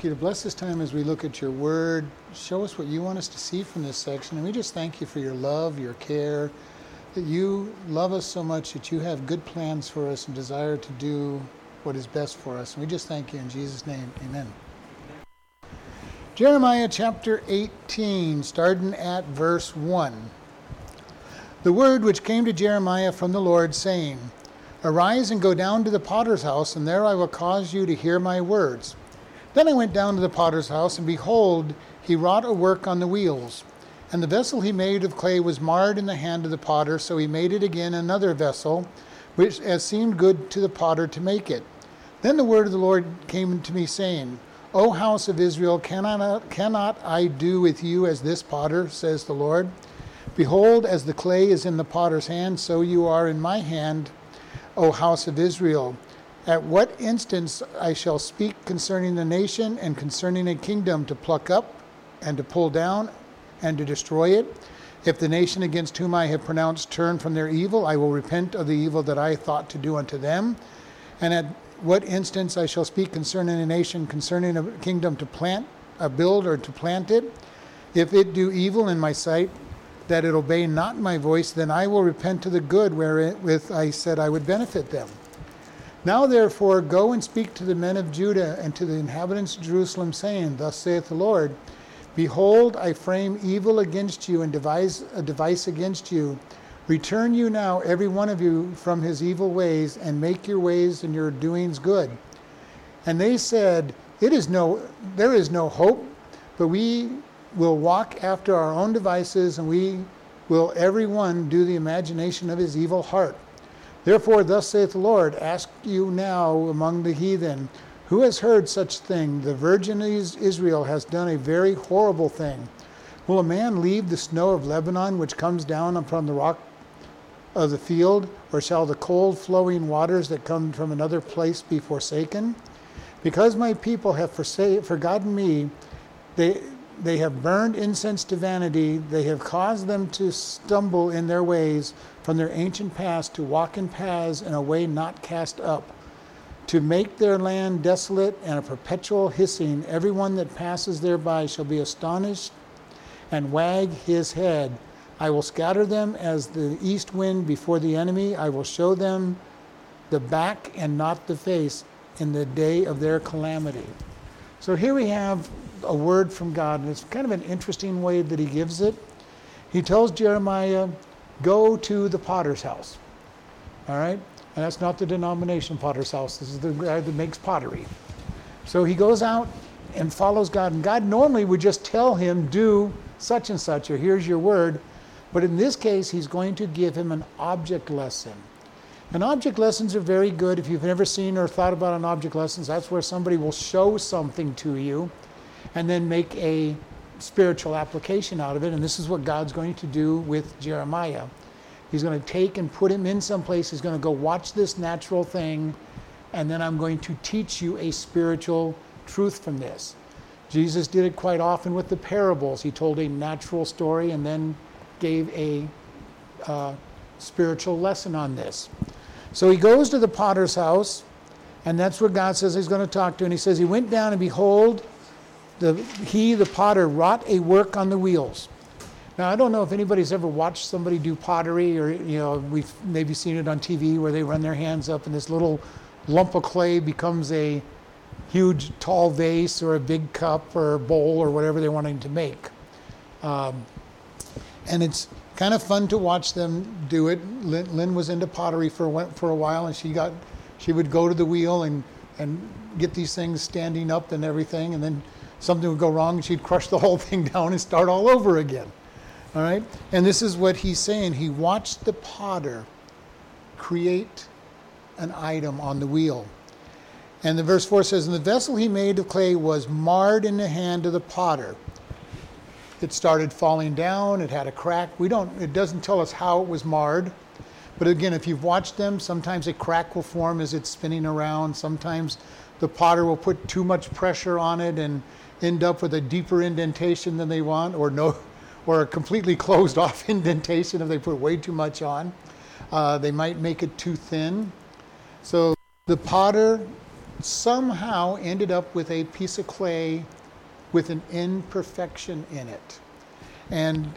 ask you to bless this time as we look at your word. Show us what you want us to see from this section. And we just thank you for your love, your care, that you love us so much that you have good plans for us and desire to do what is best for us. And we just thank you in Jesus' name. Amen. Jeremiah chapter 18, starting at verse 1. The word which came to Jeremiah from the Lord, saying, Arise and go down to the potter's house, and there I will cause you to hear my words. Then I went down to the potter's house, and behold, he wrought a work on the wheels. And the vessel he made of clay was marred in the hand of the potter, so he made it again another vessel, which as seemed good to the potter to make it. Then the word of the Lord came to me, saying, O house of Israel, cannot, cannot I do with you as this potter, says the Lord? Behold, as the clay is in the potter's hand, so you are in my hand, O house of Israel. At what instance I shall speak concerning the nation and concerning a kingdom to pluck up and to pull down and to destroy it? If the nation against whom I have pronounced turn from their evil, I will repent of the evil that I thought to do unto them. And at what instance I shall speak concerning a nation, concerning a kingdom to plant, a build, or to plant it? If it do evil in my sight, that it obey not my voice, then I will repent to the good wherewith I said I would benefit them. Now therefore go and speak to the men of Judah and to the inhabitants of Jerusalem, saying, Thus saith the Lord, Behold, I frame evil against you and devise a device against you. Return you now, every one of you, from his evil ways, and make your ways and your doings good. And they said, It is no there is no hope, but we will walk after our own devices, and we will every one do the imagination of his evil heart. Therefore, thus saith the Lord Ask you now among the heathen, who has heard such thing? The virgin Israel has done a very horrible thing. Will a man leave the snow of Lebanon, which comes down upon the rock of the field, or shall the cold flowing waters that come from another place be forsaken? Because my people have forgotten me, they, they have burned incense to vanity, they have caused them to stumble in their ways from their ancient past to walk in paths in a way not cast up, to make their land desolate and a perpetual hissing. Everyone that passes thereby shall be astonished and wag his head. I will scatter them as the east wind before the enemy. I will show them the back and not the face in the day of their calamity. So here we have a word from God, and it's kind of an interesting way that he gives it. He tells Jeremiah, Go to the potter's house. All right? And that's not the denomination potter's house, this is the guy that makes pottery. So he goes out and follows God. And God normally would just tell him, Do such and such, or here's your word. But in this case, he's going to give him an object lesson. And object lessons are very good. If you've never seen or thought about an object lesson, that's where somebody will show something to you and then make a spiritual application out of it. And this is what God's going to do with Jeremiah. He's going to take and put him in some place. He's going to go watch this natural thing, and then I'm going to teach you a spiritual truth from this. Jesus did it quite often with the parables. He told a natural story and then gave a uh, spiritual lesson on this. So he goes to the potter's house, and that's where God says he's going to talk to. And he says, He went down, and behold, the, he, the potter, wrought a work on the wheels. Now, I don't know if anybody's ever watched somebody do pottery, or you know, we've maybe seen it on TV where they run their hands up and this little lump of clay becomes a huge tall vase or a big cup or bowl or whatever they're wanting to make. Um, and it's kind of fun to watch them do it. Lynn, Lynn, was into pottery for for a while, and she got she would go to the wheel and and get these things standing up and everything, and then something would go wrong, and she'd crush the whole thing down and start all over again. All right, and this is what he's saying. He watched the potter create an item on the wheel. And the verse 4 says, And the vessel he made of clay was marred in the hand of the potter. It started falling down, it had a crack. We don't, it doesn't tell us how it was marred. But again, if you've watched them, sometimes a crack will form as it's spinning around. Sometimes the potter will put too much pressure on it and end up with a deeper indentation than they want, or no, or a completely closed off indentation if they put way too much on. Uh, they might make it too thin. So the potter somehow ended up with a piece of clay with an imperfection in it. And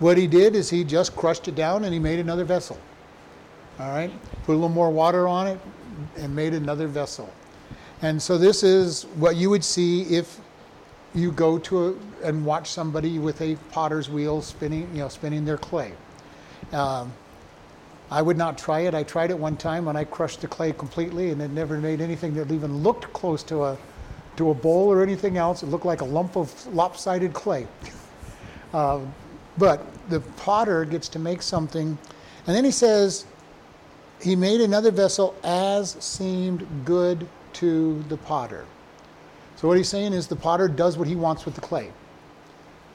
what he did is he just crushed it down and he made another vessel. All right? Put a little more water on it and made another vessel. And so this is what you would see if you go to a, and watch somebody with a potter's wheel spinning, you know, spinning their clay. Um, I would not try it. I tried it one time and I crushed the clay completely, and it never made anything that even looked close to a to a bowl or anything else. It looked like a lump of lopsided clay. uh, but the potter gets to make something, and then he says, he made another vessel as seemed good to the potter. So what he's saying is the potter does what he wants with the clay.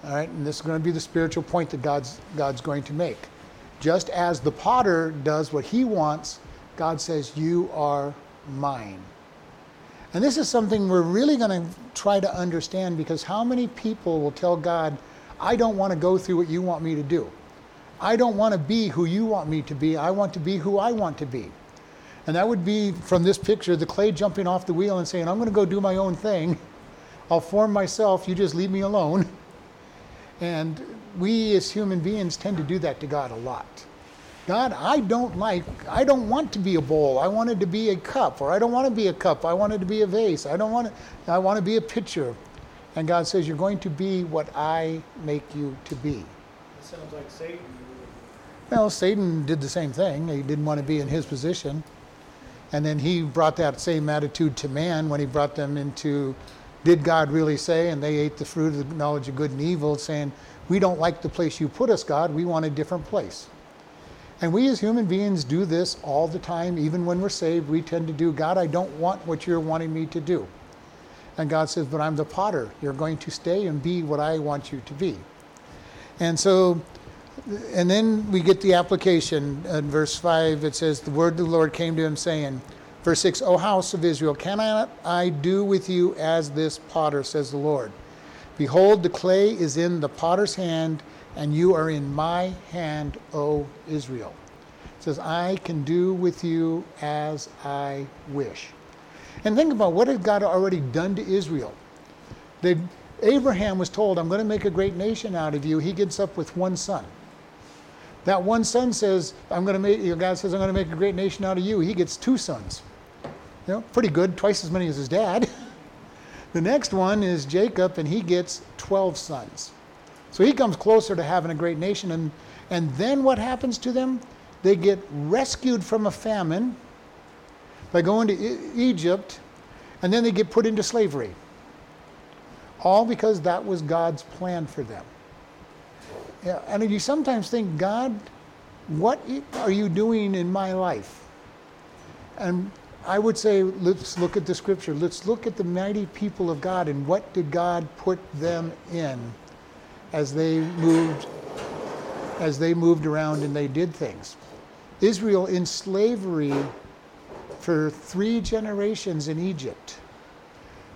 All right, and this is going to be the spiritual point that God's God's going to make. Just as the potter does what he wants, God says, "You are mine." And this is something we're really going to try to understand because how many people will tell God, "I don't want to go through what you want me to do. I don't want to be who you want me to be. I want to be who I want to be." And that would be from this picture the clay jumping off the wheel and saying, I'm going to go do my own thing. I'll form myself. You just leave me alone. And we as human beings tend to do that to God a lot. God, I don't like, I don't want to be a bowl. I wanted to be a cup, or I don't want to be a cup. I wanted to be a vase. I don't want to, I want to be a pitcher. And God says, You're going to be what I make you to be. It sounds like Satan. Well, Satan did the same thing. He didn't want to be in his position. And then he brought that same attitude to man when he brought them into, did God really say? And they ate the fruit of the knowledge of good and evil, saying, We don't like the place you put us, God. We want a different place. And we as human beings do this all the time. Even when we're saved, we tend to do, God, I don't want what you're wanting me to do. And God says, But I'm the potter. You're going to stay and be what I want you to be. And so and then we get the application in verse 5 it says the word of the lord came to him saying verse 6 o house of israel cannot i do with you as this potter says the lord? Behold the clay is in the potter's hand and you are in my hand o israel. It says i can do with you as i wish. And think about what had god already done to israel. They, abraham was told i'm going to make a great nation out of you. He gets up with one son that one son says, I'm going to make, God says, I'm going to make a great nation out of you. He gets two sons. You know, pretty good, twice as many as his dad. the next one is Jacob, and he gets 12 sons. So he comes closer to having a great nation. And, and then what happens to them? They get rescued from a famine by going to e- Egypt, and then they get put into slavery. All because that was God's plan for them. Yeah, and you sometimes think, God, what are you doing in my life? And I would say, let's look at the scripture. Let's look at the mighty people of God and what did God put them in as they moved as they moved around and they did things. Israel in slavery for three generations in Egypt.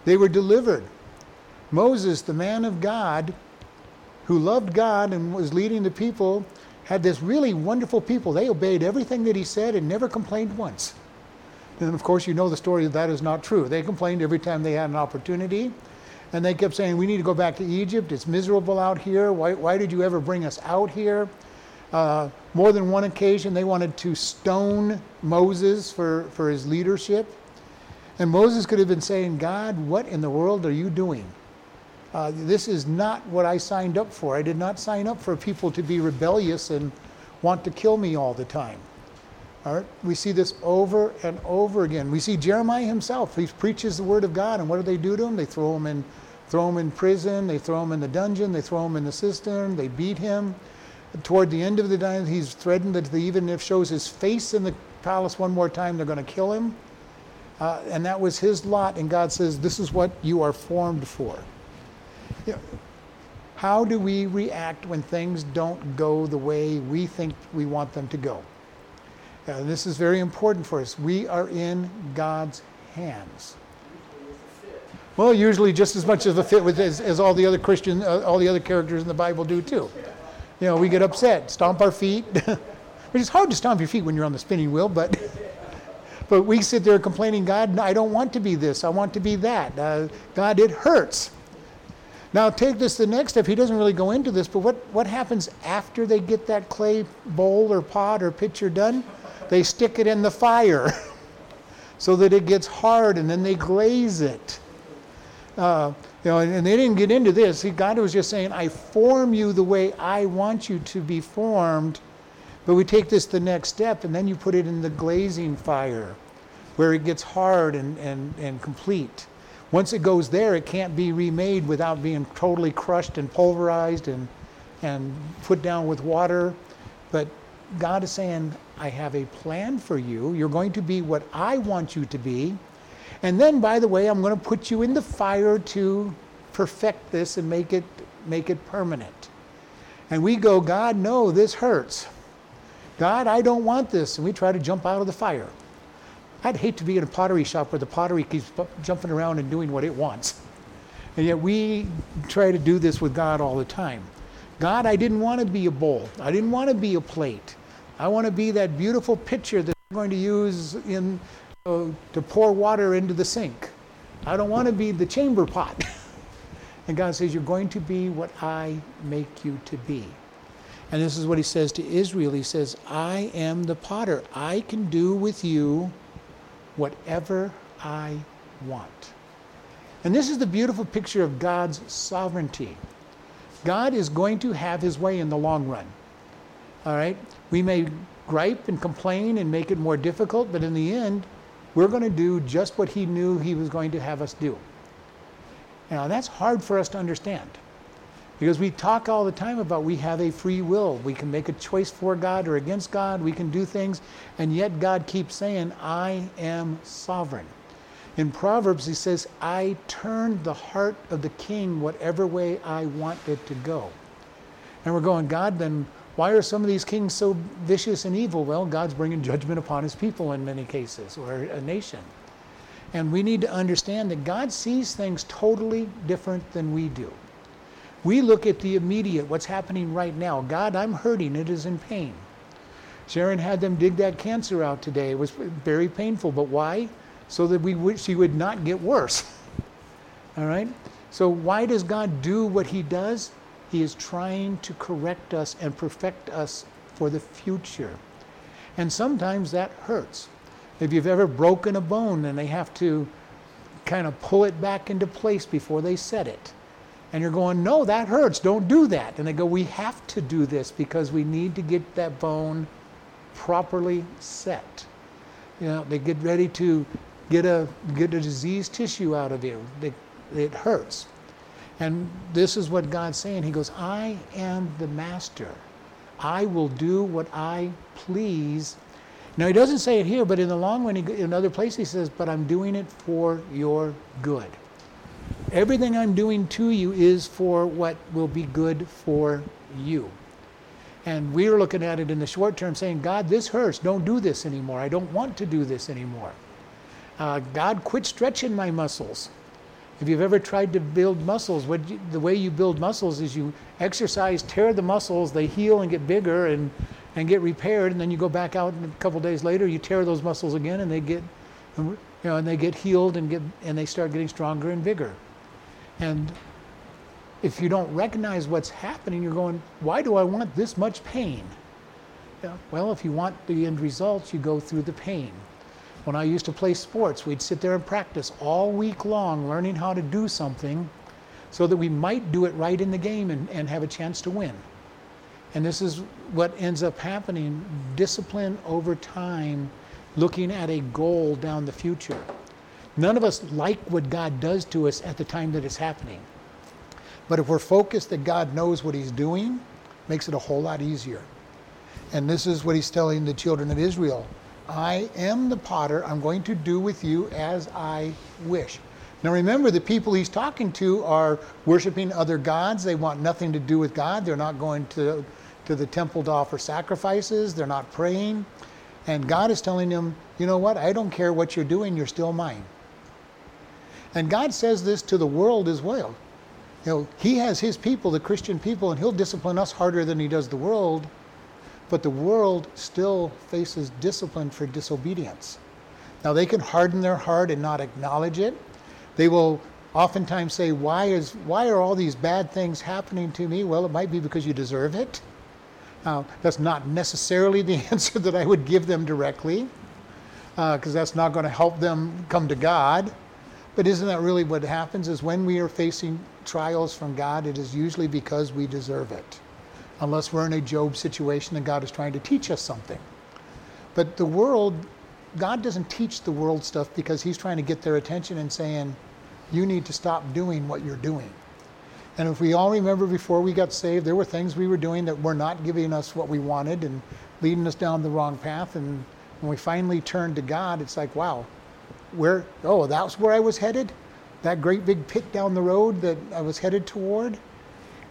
They were delivered. Moses, the man of God, who loved God and was leading the people, had this really wonderful people. They obeyed everything that he said and never complained once. And of course, you know the story that is not true. They complained every time they had an opportunity. And they kept saying, We need to go back to Egypt. It's miserable out here. Why, why did you ever bring us out here? Uh, more than one occasion, they wanted to stone Moses for, for his leadership. And Moses could have been saying, God, what in the world are you doing? Uh, this is not what I signed up for. I did not sign up for people to be rebellious and want to kill me all the time. All right? We see this over and over again. We see Jeremiah himself. He preaches the word of God, and what do they do to him? They throw him in, throw him in prison. They throw him in the dungeon. They throw him in the cistern. They beat him. Toward the end of the day, he's threatened that they, even if shows his face in the palace one more time, they're going to kill him. Uh, and that was his lot. And God says, "This is what you are formed for." Know, how do we react when things don't go the way we think we want them to go? Uh, this is very important for us. We are in God's hands. Well, usually just as much of a fit with as, as all the other Christian, uh, all the other characters in the Bible do too. You know, we get upset, stomp our feet, which is hard to stomp your feet when you're on the spinning wheel, but but we sit there complaining, God, I don't want to be this. I want to be that. Uh, God, it hurts. Now, take this the next step. He doesn't really go into this, but what, what happens after they get that clay bowl or pot or pitcher done? They stick it in the fire so that it gets hard and then they glaze it. Uh, you know, and, and, they didn't get into this. God was just saying, I form you the way I want you to be formed. But we take this the next step and then you put it in the glazing fire where it gets hard and, and, and complete. Once it goes there, it can't be remade without being totally crushed and pulverized and, and put down with water. But God is saying, I have a plan for you. You're going to be what I want you to be. And then, by the way, I'm going to put you in the fire to perfect this and make it, make it permanent. And we go, God, no, this hurts. God, I don't want this. And we try to jump out of the fire. I'd hate to be in a pottery shop where the pottery keeps jumping around and doing what it wants. And yet we try to do this with God all the time. God, I didn't want to be a bowl. I didn't want to be a plate. I want to be that beautiful pitcher that I'm going to use in, uh, to pour water into the sink. I don't want to be the chamber pot. and God says, You're going to be what I make you to be. And this is what he says to Israel. He says, I am the potter. I can do with you whatever I want. And this is the beautiful picture of God's sovereignty. God is going to have his way in the long run. All right? We may gripe and complain and make it more difficult, but in the end, we're going to do just what he knew he was going to have us do. Now, that's hard for us to understand. Because we talk all the time about we have a free will. We can make a choice for God or against God. We can do things. And yet God keeps saying, I am sovereign. In Proverbs, he says, I turn the heart of the king whatever way I want it to go. And we're going, God, then why are some of these kings so vicious and evil? Well, God's bringing judgment upon his people in many cases, or a nation. And we need to understand that God sees things totally different than we do. We look at the immediate, what's happening right now. God, I'm hurting. It is in pain. Sharon had them dig that cancer out today. It was very painful, but why? So that we would, she would not get worse. All right? So, why does God do what He does? He is trying to correct us and perfect us for the future. And sometimes that hurts. If you've ever broken a bone and they have to kind of pull it back into place before they set it, and you're going, no, that hurts. Don't do that. And they go, we have to do this because we need to get that bone properly set. You know, they get ready to get a get a diseased tissue out of you. They, it hurts. And this is what God's saying. He goes, I am the master. I will do what I please. Now, he doesn't say it here, but in the long run, in another place, he says, But I'm doing it for your good. Everything I'm doing to you is for what will be good for you. And we're looking at it in the short term saying, God, this hurts. Don't do this anymore. I don't want to do this anymore. Uh, God, quit stretching my muscles. If you've ever tried to build muscles, you, the way you build muscles is you exercise, tear the muscles, they heal and get bigger and, and get repaired, and then you go back out and a couple days later you tear those muscles again and they get you know, and they get healed and get and they start getting stronger and bigger. And if you don't recognize what's happening, you're going, why do I want this much pain? Yeah, well, if you want the end results, you go through the pain. When I used to play sports, we'd sit there and practice all week long, learning how to do something so that we might do it right in the game and, and have a chance to win. And this is what ends up happening discipline over time, looking at a goal down the future. None of us like what God does to us at the time that it's happening. But if we're focused that God knows what He's doing, makes it a whole lot easier. And this is what He's telling the children of Israel I am the potter. I'm going to do with you as I wish. Now remember, the people he's talking to are worshiping other gods. They want nothing to do with God. They're not going to, to the temple to offer sacrifices. They're not praying. And God is telling them, you know what? I don't care what you're doing, you're still mine. And God says this to the world as well. You know, He has His people, the Christian people, and He'll discipline us harder than He does the world. But the world still faces discipline for disobedience. Now, they can harden their heart and not acknowledge it. They will oftentimes say, why, is, why are all these bad things happening to me? Well, it might be because you deserve it. Now, that's not necessarily the answer that I would give them directly, because uh, that's not going to help them come to God. But isn't that really what happens? Is when we are facing trials from God, it is usually because we deserve it. Unless we're in a Job situation and God is trying to teach us something. But the world, God doesn't teach the world stuff because He's trying to get their attention and saying, you need to stop doing what you're doing. And if we all remember before we got saved, there were things we were doing that were not giving us what we wanted and leading us down the wrong path. And when we finally turned to God, it's like, wow, where, oh, that's where I was headed? That great big pit down the road that I was headed toward?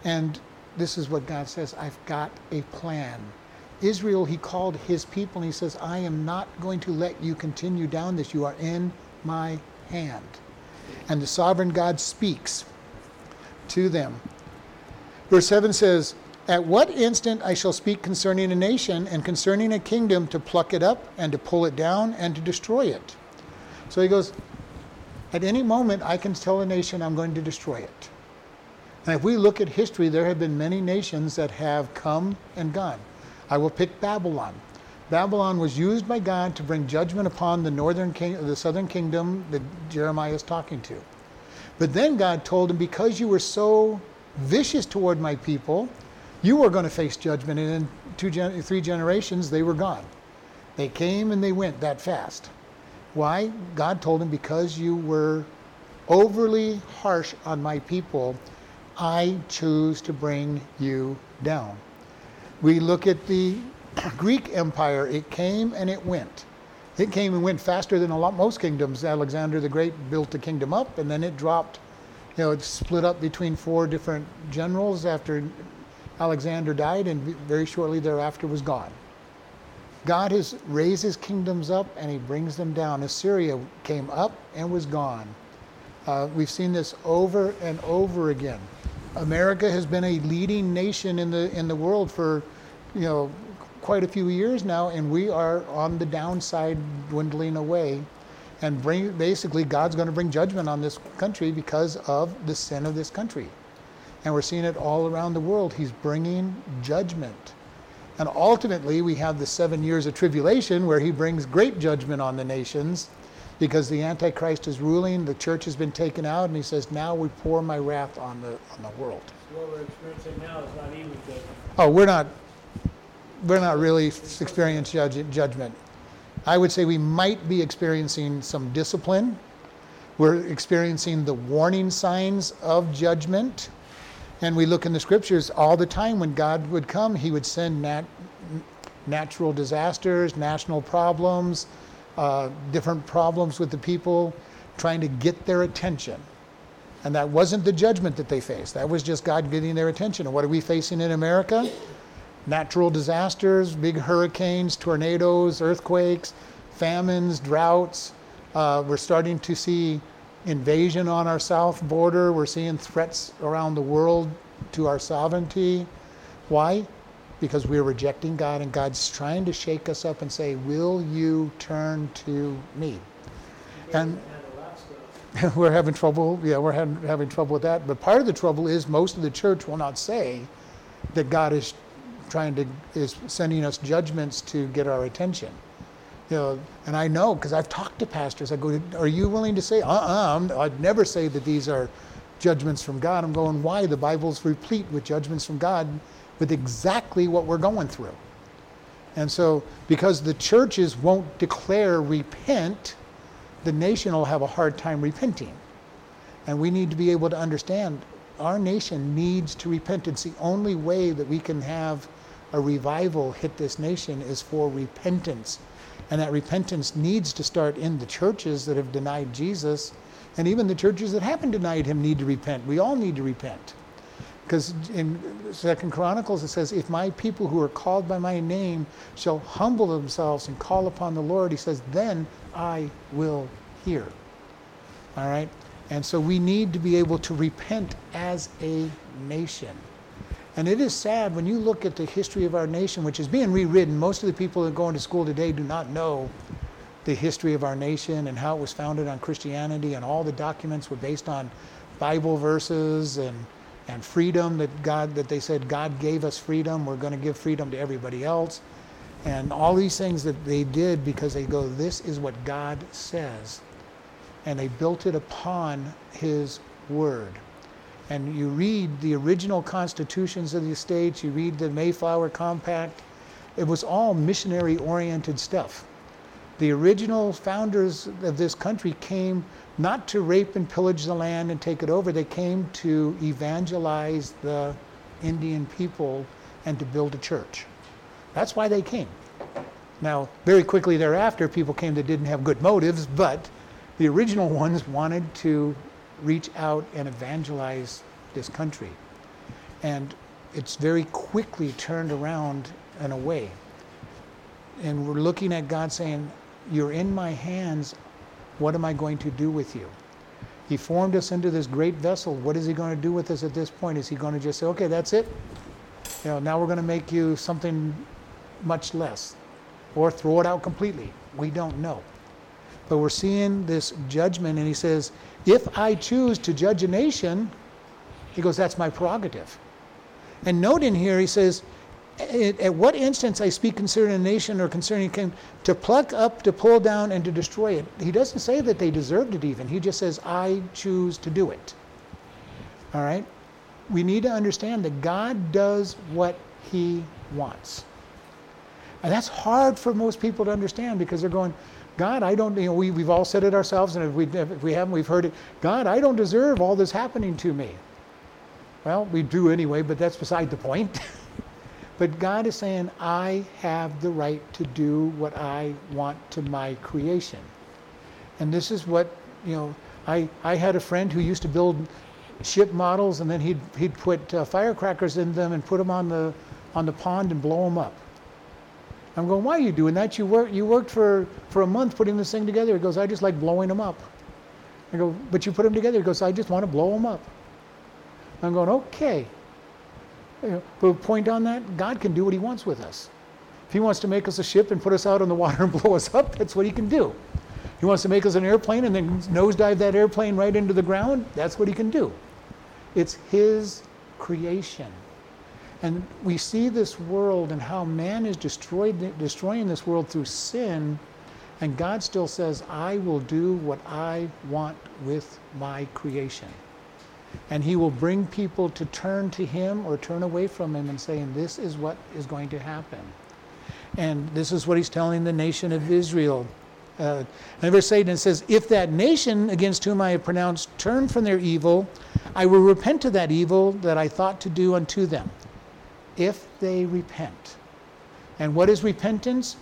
And this is what God says I've got a plan. Israel, he called his people and he says, I am not going to let you continue down this. You are in my hand. And the sovereign God speaks to them. Verse 7 says, At what instant I shall speak concerning a nation and concerning a kingdom to pluck it up and to pull it down and to destroy it. So he goes, At any moment I can tell a nation I'm going to destroy it. And if we look at history, there have been many nations that have come and gone. I will pick Babylon. Babylon was used by God to bring judgment upon the northern king, the southern kingdom that Jeremiah is talking to. But then God told him, because you were so vicious toward my people, you were going to face judgment. And in two, three generations, they were gone. They came and they went that fast. Why? God told him, because you were overly harsh on my people, I choose to bring you down. We look at the Greek Empire. It came and it went. It came and went faster than a lot most kingdoms. Alexander the Great built the kingdom up, and then it dropped. You know, it split up between four different generals after Alexander died, and very shortly thereafter was gone. God has raised his kingdoms up and he brings them down. Assyria came up and was gone. Uh, we've seen this over and over again. America has been a leading nation in the in the world for, you know, quite a few years now, and we are on the downside, dwindling away. And bring, basically, God's going to bring judgment on this country because of the sin of this country. And we're seeing it all around the world. He's bringing judgment. And ultimately, we have the seven years of tribulation where he brings great judgment on the nations because the Antichrist is ruling, the church has been taken out, and he says, Now we pour my wrath on the, on the world. What we're experiencing now is not even judgment. Oh, we're not, we're not really experiencing judgment. I would say we might be experiencing some discipline. We're experiencing the warning signs of judgment. And we look in the scriptures all the time when God would come, He would send nat- natural disasters, national problems, uh, different problems with the people, trying to get their attention. And that wasn't the judgment that they faced. That was just God getting their attention. And what are we facing in America? Natural disasters, big hurricanes, tornadoes, earthquakes, famines, droughts. Uh, we're starting to see invasion on our south border. We're seeing threats around the world to our sovereignty. Why? because we're rejecting God and God's trying to shake us up and say, Will you turn to me? And we're having trouble, yeah, we're having, having trouble with that. But part of the trouble is most of the church will not say that God is trying to, is sending us judgments to get our attention. You know, and I know because I've talked to pastors. I go, "Are you willing to say? Uh-uh. I'd never say that these are judgments from God." I'm going, "Why? The Bible's replete with judgments from God with exactly what we're going through. And so, because the churches won't declare repent, the nation will have a hard time repenting. And we need to be able to understand our nation needs to repent. It's the only way that we can have a revival hit this nation is for repentance. And that repentance needs to start in the churches that have denied Jesus. And even the churches that haven't denied him need to repent. We all need to repent. Because in Second Chronicles it says, "If my people who are called by my name shall humble themselves and call upon the Lord," he says, "then I will hear." All right, and so we need to be able to repent as a nation. And it is sad when you look at the history of our nation, which is being rewritten. Most of the people that are going to school today do not know the history of our nation and how it was founded on Christianity, and all the documents were based on Bible verses and and freedom that God that they said God gave us freedom. We're going to give freedom to everybody else, and all these things that they did because they go, this is what God says, and they built it upon His word. And you read the original constitutions of the states, you read the Mayflower Compact, it was all missionary oriented stuff. The original founders of this country came not to rape and pillage the land and take it over, they came to evangelize the Indian people and to build a church. That's why they came. Now, very quickly thereafter, people came that didn't have good motives, but the original ones wanted to reach out and evangelize this country. And it's very quickly turned around and away. And we're looking at God saying, You're in my hands. What am I going to do with you? He formed us into this great vessel. What is He going to do with us at this point? Is He going to just say, Okay, that's it? You know, now we're going to make you something much less or throw it out completely? We don't know. But we're seeing this judgment, and He says, If I choose to judge a nation, He goes, That's my prerogative. And note in here, He says, at what instance I speak concerning a nation or concerning a to pluck up, to pull down, and to destroy it. He doesn't say that they deserved it even. He just says, I choose to do it. All right? We need to understand that God does what he wants. And that's hard for most people to understand because they're going, God, I don't, you know, we, we've all said it ourselves, and if we, if we haven't, we've heard it. God, I don't deserve all this happening to me. Well, we do anyway, but that's beside the point. But God is saying, I have the right to do what I want to my creation. And this is what, you know, I, I had a friend who used to build ship models and then he'd, he'd put uh, firecrackers in them and put them on the, on the pond and blow them up. I'm going, why are you doing that? You, work, you worked for, for a month putting this thing together. He goes, I just like blowing them up. I go, but you put them together. He goes, I just want to blow them up. I'm going, okay. But point on that, God can do what He wants with us. If He wants to make us a ship and put us out on the water and blow us up, that's what He can do. He wants to make us an airplane and then nosedive that airplane right into the ground, that's what He can do. It's His creation. And we see this world and how man is destroyed, destroying this world through sin, and God still says, I will do what I want with my creation. And he will bring people to turn to him or turn away from him and saying this is what is going to happen. And this is what he's telling the nation of israel. Uh, and verse 8 it says if that nation against whom i have pronounced turn from their evil i will repent of that evil that i thought to do unto them if they repent and what is repentance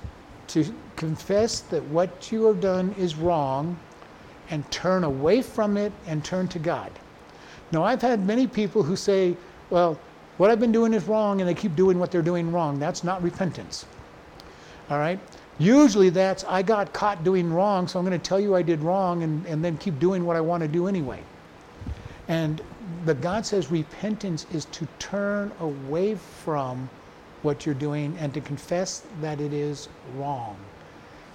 to confess that what you have done is wrong and turn away from it and turn to god now, I've had many people who say, well, what I've been doing is wrong, and they keep doing what they're doing wrong. That's not repentance. All right? Usually that's, I got caught doing wrong, so I'm going to tell you I did wrong and, and then keep doing what I want to do anyway. And but God says repentance is to turn away from what you're doing and to confess that it is wrong.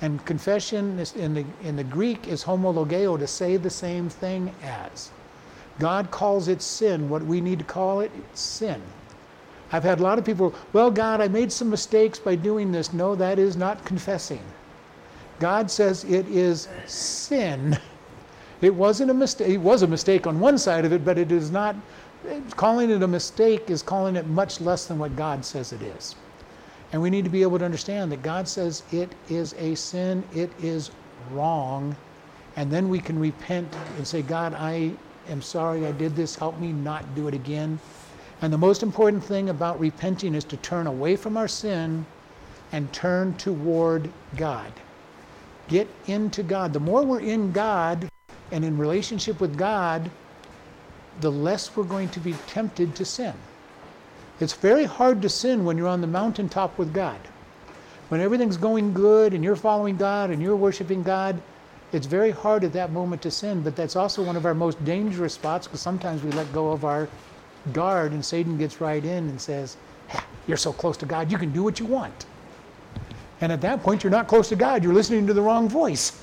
And confession is in the in the Greek is homologeo to say the same thing as. God calls it sin. What we need to call it, sin. I've had a lot of people, well, God, I made some mistakes by doing this. No, that is not confessing. God says it is sin. It wasn't a mistake. It was a mistake on one side of it, but it is not. Calling it a mistake is calling it much less than what God says it is. And we need to be able to understand that God says it is a sin, it is wrong, and then we can repent and say, God, I am sorry I did this. Help me not do it again. And the most important thing about repenting is to turn away from our sin and turn toward God. Get into God. The more we're in God and in relationship with God, the less we're going to be tempted to sin. It's very hard to sin when you're on the mountaintop with God. When everything's going good and you're following God and you're worshiping God, it's very hard at that moment to sin, but that's also one of our most dangerous spots because sometimes we let go of our guard and Satan gets right in and says, You're so close to God, you can do what you want. And at that point, you're not close to God. You're listening to the wrong voice.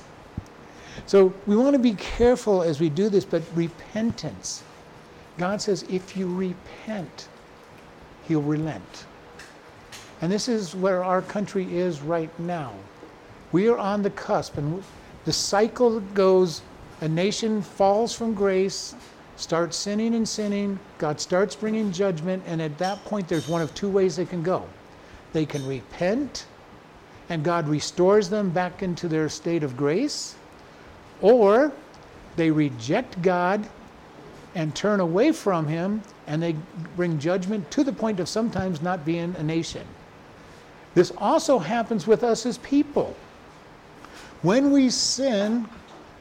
So we want to be careful as we do this, but repentance. God says, if you repent, He'll relent. And this is where our country is right now. We are on the cusp, and the cycle goes a nation falls from grace, starts sinning and sinning, God starts bringing judgment, and at that point, there's one of two ways they can go. They can repent, and God restores them back into their state of grace, or they reject God and turn away from Him, and they bring judgment to the point of sometimes not being a nation. This also happens with us as people. When we sin,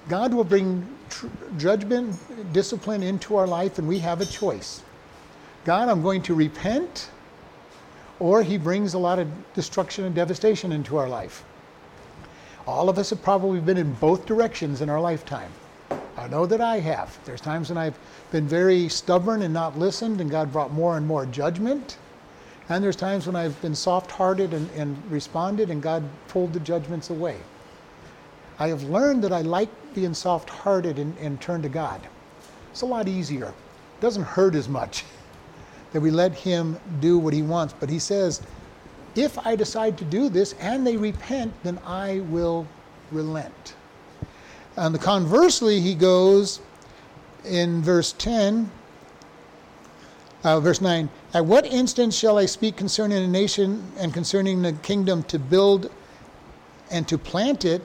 God will bring tr- judgment, discipline into our life, and we have a choice. God, I'm going to repent, or He brings a lot of destruction and devastation into our life. All of us have probably been in both directions in our lifetime. I know that I have. There's times when I've been very stubborn and not listened, and God brought more and more judgment. And there's times when I've been soft hearted and, and responded, and God pulled the judgments away. I have learned that I like being soft hearted and, and turn to God. It's a lot easier. It doesn't hurt as much that we let Him do what He wants. But He says, if I decide to do this and they repent, then I will relent. And conversely, He goes in verse 10, uh, verse 9 At what instance shall I speak concerning a nation and concerning the kingdom to build and to plant it?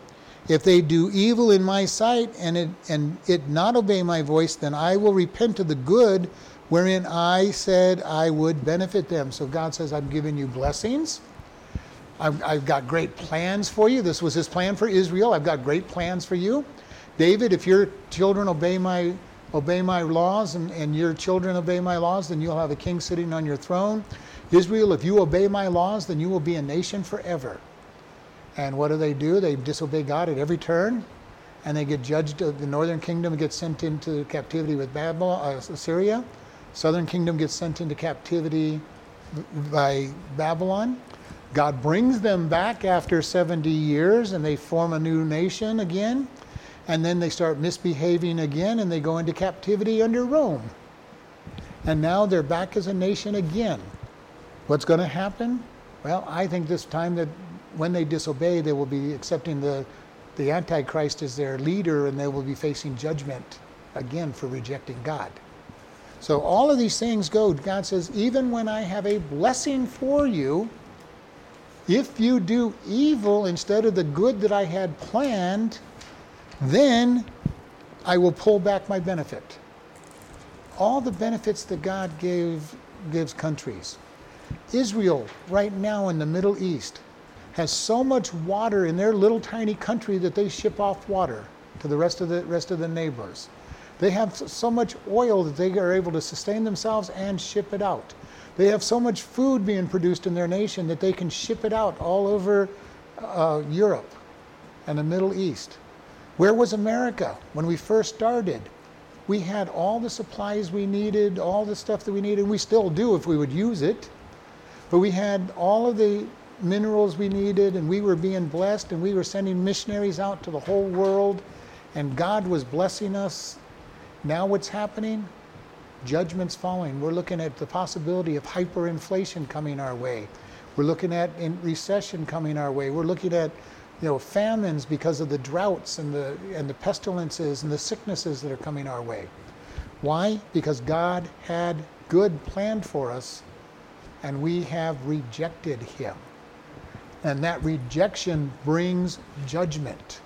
If they do evil in my sight and it, and it not obey my voice, then I will repent of the good wherein I said I would benefit them. So God says, I'm giving you blessings. I've, I've got great plans for you. This was his plan for Israel. I've got great plans for you. David, if your children obey my obey my laws and, and your children obey my laws, then you'll have a king sitting on your throne. Israel, if you obey my laws, then you will be a nation forever. And what do they do? They disobey God at every turn, and they get judged. The northern kingdom gets sent into captivity with Babylon, uh, Assyria. Southern kingdom gets sent into captivity by Babylon. God brings them back after 70 years, and they form a new nation again. And then they start misbehaving again, and they go into captivity under Rome. And now they're back as a nation again. What's going to happen? Well, I think this time that when they disobey, they will be accepting the, the Antichrist as their leader and they will be facing judgment again for rejecting God. So all of these things go. God says, even when I have a blessing for you, if you do evil instead of the good that I had planned, then I will pull back my benefit. All the benefits that God gave gives countries. Israel, right now in the Middle East, has so much water in their little tiny country that they ship off water to the rest of the rest of the neighbors. They have so much oil that they are able to sustain themselves and ship it out. They have so much food being produced in their nation that they can ship it out all over uh, Europe and the Middle East. Where was America when we first started? We had all the supplies we needed, all the stuff that we needed. And we still do if we would use it. But we had all of the minerals we needed, and we were being blessed, and we were sending missionaries out to the whole world, and God was blessing us. Now, what's happening? Judgment's falling. We're looking at the possibility of hyperinflation coming our way. We're looking at in recession coming our way. We're looking at you know, famines because of the droughts and the, and the pestilences and the sicknesses that are coming our way. Why? Because God had good planned for us, and we have rejected Him. And that rejection brings judgment.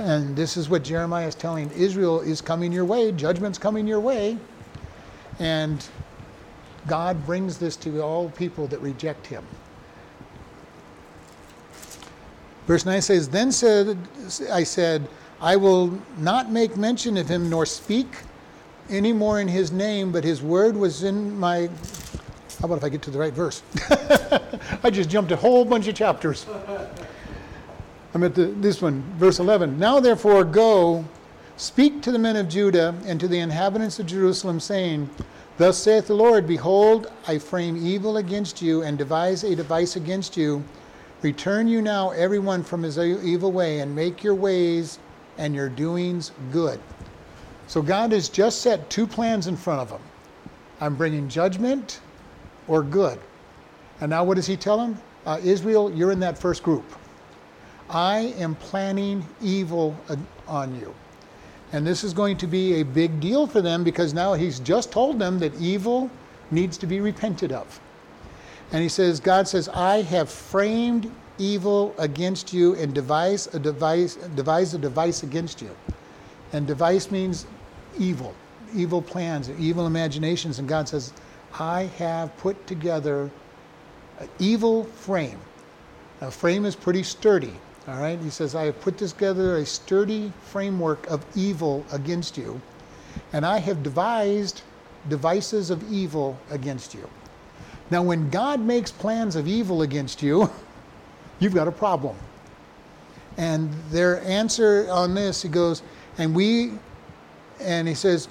And this is what Jeremiah is telling Israel is coming your way, judgment's coming your way. And God brings this to all people that reject him. Verse 9 says, Then said I said, I will not make mention of him nor speak any more in his name, but his word was in my how about if I get to the right verse? I just jumped a whole bunch of chapters. I'm at the, this one, verse 11. Now therefore go, speak to the men of Judah and to the inhabitants of Jerusalem, saying, Thus saith the Lord, Behold, I frame evil against you and devise a device against you, Return you now, everyone, from his evil way, and make your ways and your doings good. So God has just set two plans in front of him I'm bringing judgment or good. And now what does he tell him? Uh, Israel, you're in that first group. I am planning evil on you. And this is going to be a big deal for them because now he's just told them that evil needs to be repented of. And he says, God says, I have framed evil against you and devised a device, devised a device against you. And device means evil, evil plans, evil imaginations. And God says, I have put together an evil frame. A frame is pretty sturdy. All right? He says, I have put together a sturdy framework of evil against you, and I have devised devices of evil against you. Now, when God makes plans of evil against you, you've got a problem. And their answer on this, he goes, and we, and he says,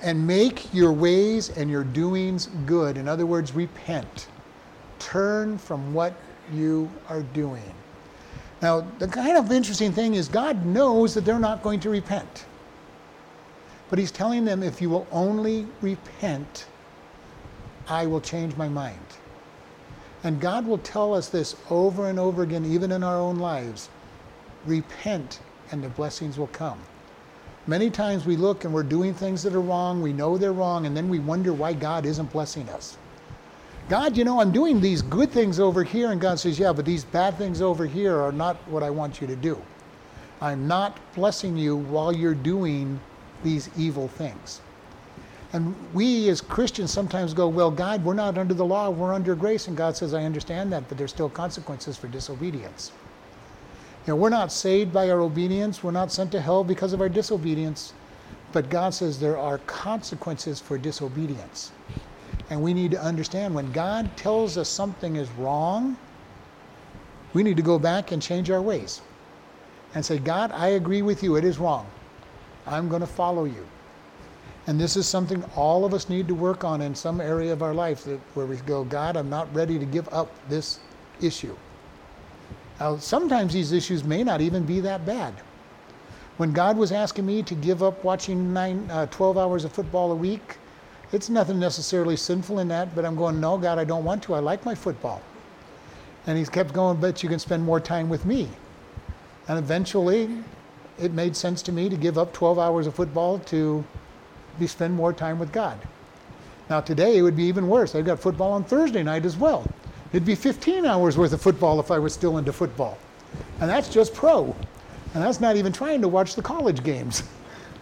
and make your ways and your doings good. In other words, repent. Turn from what you are doing. Now, the kind of interesting thing is God knows that they're not going to repent. But He's telling them, if you will only repent, I will change my mind. And God will tell us this over and over again, even in our own lives repent, and the blessings will come. Many times we look and we're doing things that are wrong, we know they're wrong, and then we wonder why God isn't blessing us. God, you know, I'm doing these good things over here. And God says, Yeah, but these bad things over here are not what I want you to do. I'm not blessing you while you're doing these evil things. And we as Christians sometimes go, Well, God, we're not under the law, we're under grace. And God says, I understand that, but there's still consequences for disobedience. You know, we're not saved by our obedience, we're not sent to hell because of our disobedience. But God says there are consequences for disobedience. And we need to understand when God tells us something is wrong, we need to go back and change our ways and say, God, I agree with you, it is wrong. I'm going to follow you. And this is something all of us need to work on in some area of our life that, where we go, God, I'm not ready to give up this issue. Now, sometimes these issues may not even be that bad. When God was asking me to give up watching nine, uh, 12 hours of football a week, it's nothing necessarily sinful in that, but I'm going, no, God, I don't want to. I like my football. And he kept going, but you can spend more time with me. And eventually, it made sense to me to give up 12 hours of football to be spend more time with God. Now today it would be even worse. I've got football on Thursday night as well. It'd be 15 hours worth of football if I was still into football. And that's just pro. And that's not even trying to watch the college games.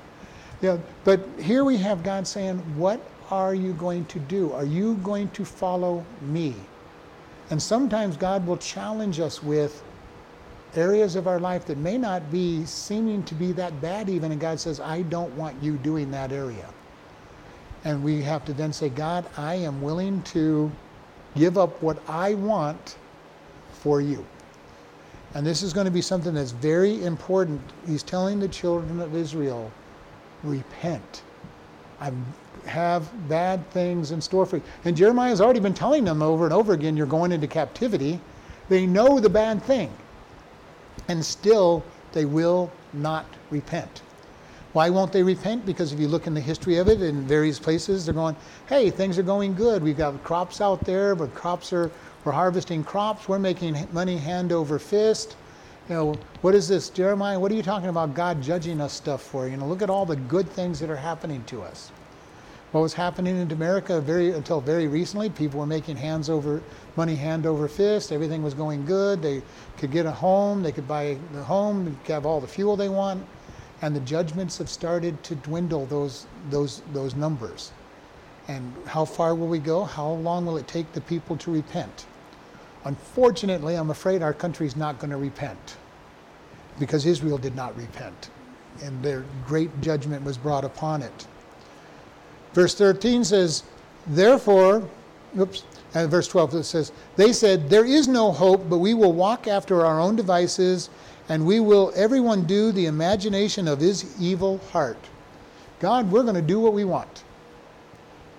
yeah, but here we have God saying, What are you going to do? Are you going to follow me? And sometimes God will challenge us with areas of our life that may not be seeming to be that bad, even, and God says, I don't want you doing that area. And we have to then say, God, I am willing to give up what I want for you. And this is going to be something that's very important. He's telling the children of Israel, repent. I have bad things in store for you. And Jeremiah has already been telling them over and over again, you're going into captivity. They know the bad thing. And still, they will not repent. Why won't they repent? Because if you look in the history of it in various places, they're going, hey, things are going good. We've got crops out there, but crops are, we're harvesting crops. We're making money hand over fist. You know, what is this, Jeremiah? What are you talking about God judging us stuff for? You know, look at all the good things that are happening to us. What was happening in America very until very recently, people were making hands over money hand over fist. Everything was going good. They could get a home. They could buy the home, they have all the fuel they want and the judgments have started to dwindle those those those numbers. And how far will we go? How long will it take the people to repent? Unfortunately, I'm afraid our country's not going to repent because Israel did not repent, and their great judgment was brought upon it. Verse 13 says, Therefore, oops, and verse 12 it says, They said, There is no hope, but we will walk after our own devices and we will everyone do the imagination of his evil heart. God, we're going to do what we want.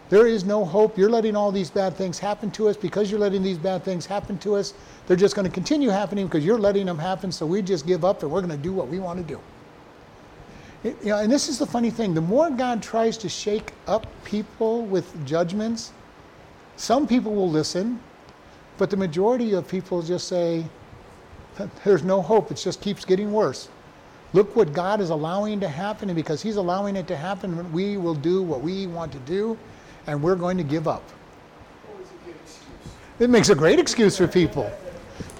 There is no hope. You're letting all these bad things happen to us. Because you're letting these bad things happen to us, they're just going to continue happening because you're letting them happen. So we just give up and we're going to do what we want to do. It, you know, and this is the funny thing the more God tries to shake up people with judgments, some people will listen, but the majority of people just say, there's no hope. It just keeps getting worse. Look what God is allowing to happen, and because He's allowing it to happen, we will do what we want to do, and we're going to give up. It makes a great excuse for people,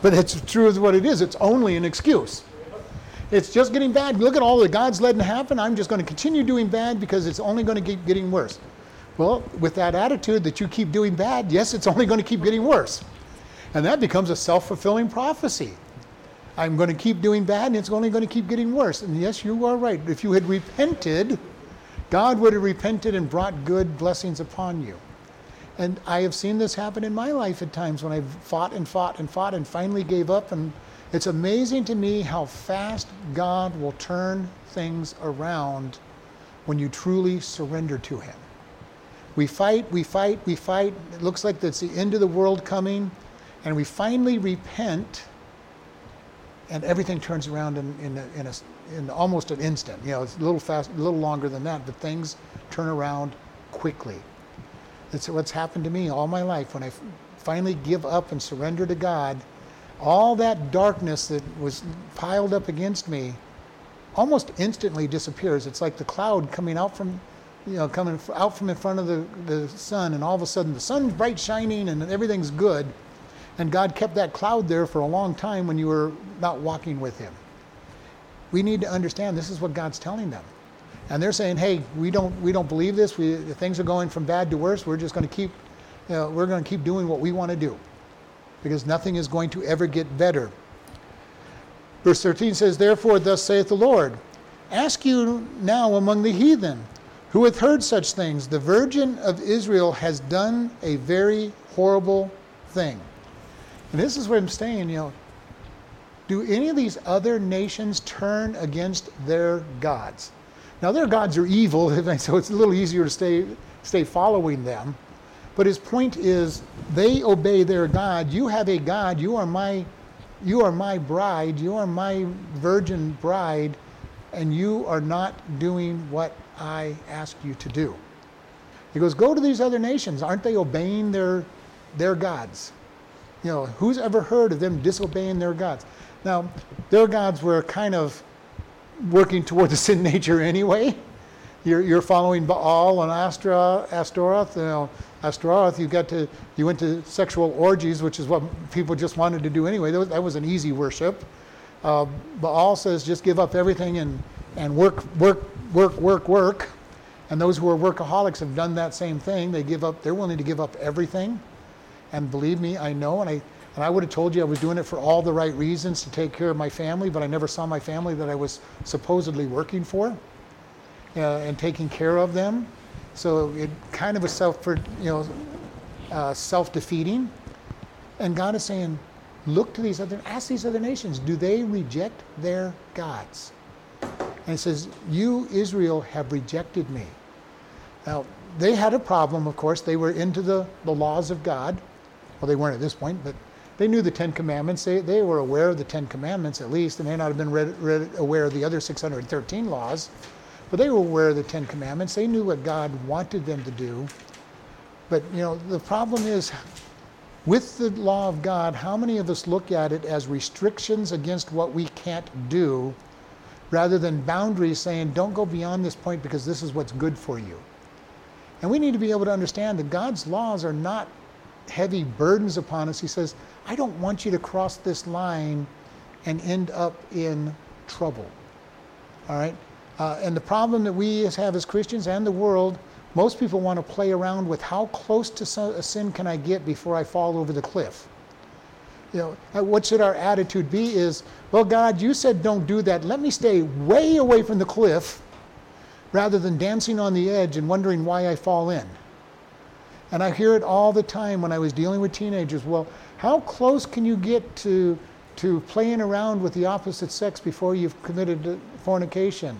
but it's true what it is. It's only an excuse. It's just getting bad. Look at all that God's letting happen. I'm just going to continue doing bad because it's only going to keep getting worse. Well, with that attitude that you keep doing bad, yes, it's only going to keep getting worse. And that becomes a self fulfilling prophecy. I'm going to keep doing bad and it's only going to keep getting worse. And yes, you are right. If you had repented, God would have repented and brought good blessings upon you. And I have seen this happen in my life at times when I've fought and fought and fought and finally gave up. And it's amazing to me how fast God will turn things around when you truly surrender to Him. We fight, we fight, we fight. It looks like that's the end of the world coming. And we finally repent, and everything turns around in, in, a, in, a, in almost an instant. You know, it's a little fast, a little longer than that, but things turn around quickly. That's what's happened to me all my life. When I finally give up and surrender to God, all that darkness that was piled up against me almost instantly disappears. It's like the cloud coming out from you know, coming out from in front of the, the sun, and all of a sudden the sun's bright shining and everything's good. And God kept that cloud there for a long time when you were not walking with Him. We need to understand this is what God's telling them. And they're saying, hey, we don't, we don't believe this. We, things are going from bad to worse. We're just going to keep, you know, we're going to keep doing what we want to do because nothing is going to ever get better. Verse 13 says, Therefore, thus saith the Lord, Ask you now among the heathen, who hath heard such things? The virgin of Israel has done a very horrible thing. And this is what I'm saying, you know, do any of these other nations turn against their gods? Now their gods are evil, so it's a little easier to stay stay following them. But his point is they obey their God. You have a God, you are my you are my bride, you are my virgin bride, and you are not doing what I ask you to do. He goes, Go to these other nations. Aren't they obeying their, their gods? You know, who's ever heard of them disobeying their gods? Now, their gods were kind of working toward the sin nature anyway. You're, you're following Baal and Astra, Astaroth. You know, Astaroth, you got to you went to sexual orgies, which is what people just wanted to do anyway. That was, that was an easy worship. Uh, Baal says just give up everything and and work work work, work, work. And those who are workaholics have done that same thing. They give up, they're willing to give up everything. And believe me, I know, and I and I would have told you I was doing it for all the right reasons to take care of my family, but I never saw my family that I was supposedly working for uh, and taking care of them. So it kind of was self, you know, uh, self-defeating. And God is saying, look to these other, ask these other nations, do they reject their gods? And he says, You, Israel, have rejected me. Now, they had a problem, of course. They were into the, the laws of God. Well, they weren't at this point, but they knew the Ten Commandments. They, they were aware of the Ten Commandments at least. They may not have been read, read, aware of the other 613 laws, but they were aware of the Ten Commandments. They knew what God wanted them to do. But, you know, the problem is with the law of God, how many of us look at it as restrictions against what we can't do rather than boundaries saying, don't go beyond this point because this is what's good for you. And we need to be able to understand that God's laws are not heavy burdens upon us. He says, I don't want you to cross this line and end up in trouble. All right? Uh, and the problem that we have as Christians and the world, most people want to play around with how close to a sin can I get before I fall over the cliff you know, uh, what should our attitude be is, well, God, you said don't do that. Let me stay way away from the cliff rather than dancing on the edge and wondering why I fall in. And I hear it all the time when I was dealing with teenagers. Well, how close can you get to, to playing around with the opposite sex before you've committed fornication?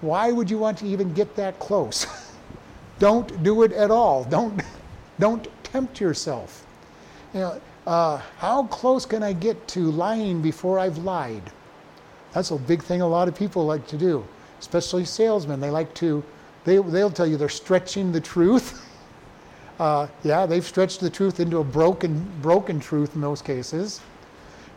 Why would you want to even get that close? don't do it at all. Don't, don't tempt yourself. You know, uh, how close can I get to lying before I've lied? That's a big thing a lot of people like to do, especially salesmen. They like to, they, they'll tell you they're stretching the truth. Uh, yeah, they've stretched the truth into a broken, broken truth in most cases.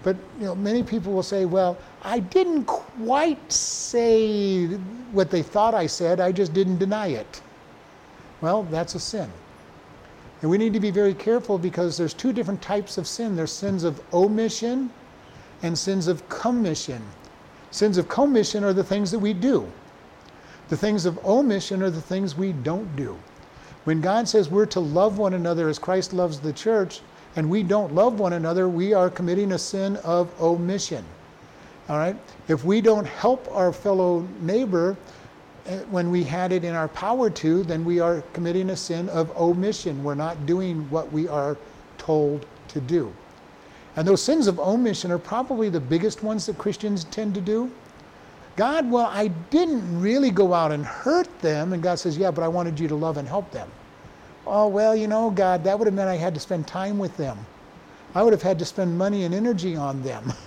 But you know, many people will say, "Well, I didn't quite say what they thought I said. I just didn't deny it." Well, that's a sin. And we need to be very careful because there's two different types of sin. There's sins of omission and sins of commission. Sins of commission are the things that we do. The things of omission are the things we don't do. When God says we're to love one another as Christ loves the church, and we don't love one another, we are committing a sin of omission. All right? If we don't help our fellow neighbor eh, when we had it in our power to, then we are committing a sin of omission. We're not doing what we are told to do. And those sins of omission are probably the biggest ones that Christians tend to do. God, well, I didn't really go out and hurt them. And God says, Yeah, but I wanted you to love and help them. Oh, well, you know, God, that would have meant I had to spend time with them. I would have had to spend money and energy on them.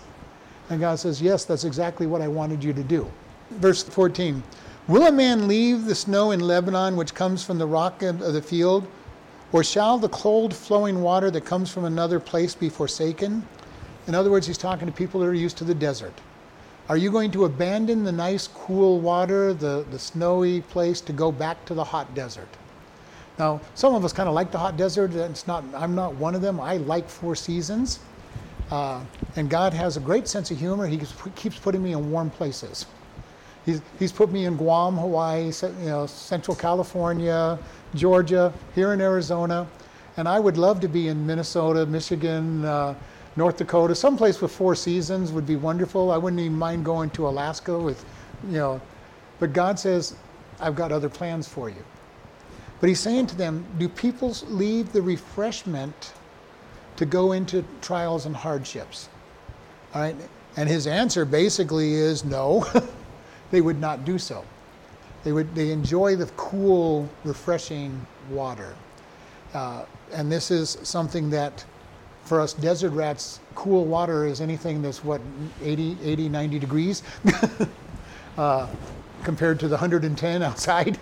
And God says, Yes, that's exactly what I wanted you to do. Verse 14 Will a man leave the snow in Lebanon, which comes from the rock of the field? Or shall the cold flowing water that comes from another place be forsaken? In other words, he's talking to people that are used to the desert. Are you going to abandon the nice, cool water, the, the snowy place, to go back to the hot desert? Now, some of us kind of like the hot desert. It's not, I'm not one of them. I like four seasons. Uh, and God has a great sense of humor. He keeps putting me in warm places. He's, he's put me in Guam, Hawaii, you know, Central California, Georgia, here in Arizona. And I would love to be in Minnesota, Michigan, uh, North Dakota, someplace with four seasons would be wonderful. I wouldn't even mind going to Alaska with, you know, but God says, I've got other plans for you. But he's saying to them, do people leave the refreshment to go into trials and hardships? All right? And his answer basically is no, they would not do so. They would they enjoy the cool, refreshing water. Uh, and this is something that for us desert rats, cool water is anything that's what 80, 80 90 degrees uh, compared to the 110 outside.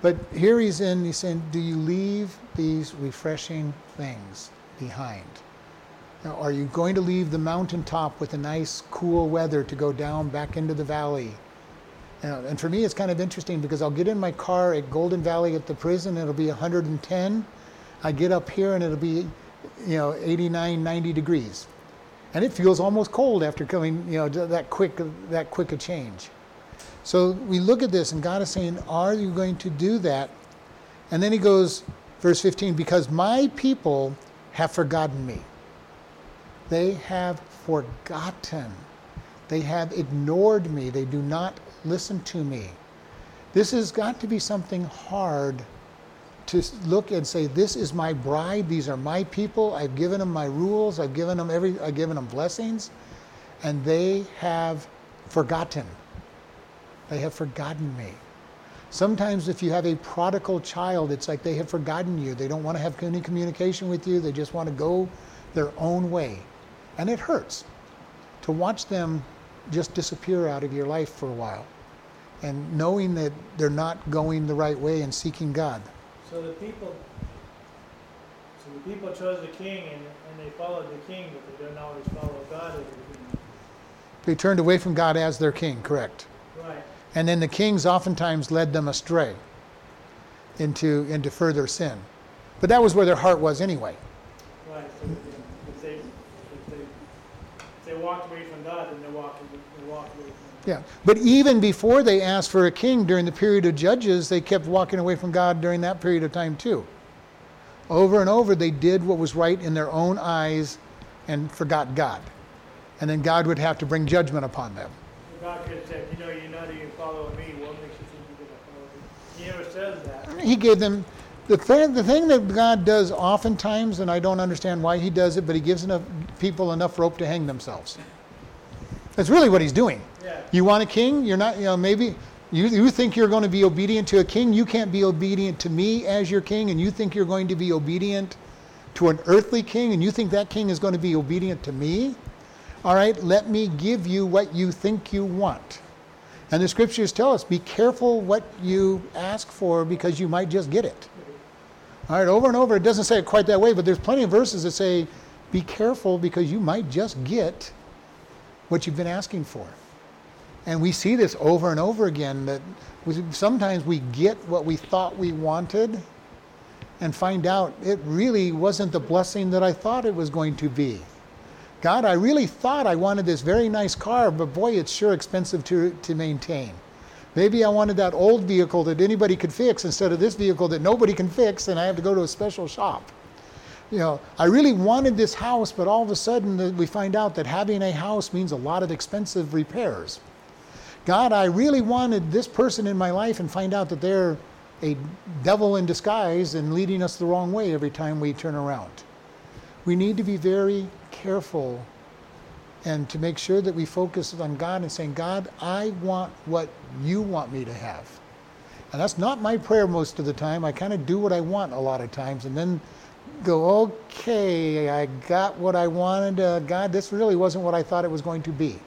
But here he's in, he's saying, Do you leave these refreshing things behind? Now, are you going to leave the mountaintop with a nice, cool weather to go down back into the valley? and for me, it's kind of interesting because I'll get in my car at Golden Valley at the prison, it'll be 110. I get up here and it'll be you know, 89, 90 degrees. And it feels almost cold after coming, you know, that quick, that quick a change. So we look at this and God is saying, are you going to do that? And then he goes, verse 15, because my people have forgotten me. They have forgotten. They have ignored me. They do not listen to me. This has got to be something hard to look and say, "This is my bride. These are my people. I've given them my rules. I've given them every. I've given them blessings, and they have forgotten. They have forgotten me." Sometimes, if you have a prodigal child, it's like they have forgotten you. They don't want to have any communication with you. They just want to go their own way, and it hurts to watch them just disappear out of your life for a while, and knowing that they're not going the right way and seeking God. So the people, so the people chose the king and, and they followed the king, but they don't always follow God as their king. They turned away from God as their king, correct? Right. And then the kings oftentimes led them astray into into further sin. But that was where their heart was anyway. Right. So if they, if they, if they walked away from God, then they walked, they walked away from yeah. But even before they asked for a king during the period of Judges, they kept walking away from God during that period of time too. Over and over, they did what was right in their own eyes and forgot God. And then God would have to bring judgment upon them. God could have said, you know, you're not even following me. What makes you think you're going to follow me? He never says that. He gave them the thing, the thing that God does oftentimes, and I don't understand why he does it, but he gives enough people enough rope to hang themselves. That's really what he's doing. Yeah. You want a king? You're not, you know, maybe You, you think you're going to be obedient to a king? You can't be obedient to me as your king, and you think you're going to be obedient to an earthly king, and you think that king is going to be obedient to me? All right, let me give you what you think you want. And the scriptures tell us be careful what you ask for because you might just get it. All right, over and over, it doesn't say it quite that way, but there's plenty of verses that say be careful because you might just get what you've been asking for. And we see this over and over again that sometimes we get what we thought we wanted and find out it really wasn't the blessing that I thought it was going to be. God, I really thought I wanted this very nice car, but boy, it's sure expensive to, to maintain. Maybe I wanted that old vehicle that anybody could fix instead of this vehicle that nobody can fix and I have to go to a special shop. You know, I really wanted this house, but all of a sudden uh, we find out that having a house means a lot of expensive repairs. God, I really wanted this person in my life and find out that they're a devil in disguise and leading us the wrong way every time we turn around. We need to be very careful and to make sure that we focus on God and saying, God, I want what you want me to have. And that's not my prayer most of the time. I kind of do what I want a lot of times and then go, okay, I got what I wanted. Uh, God, this really wasn't what I thought it was going to be.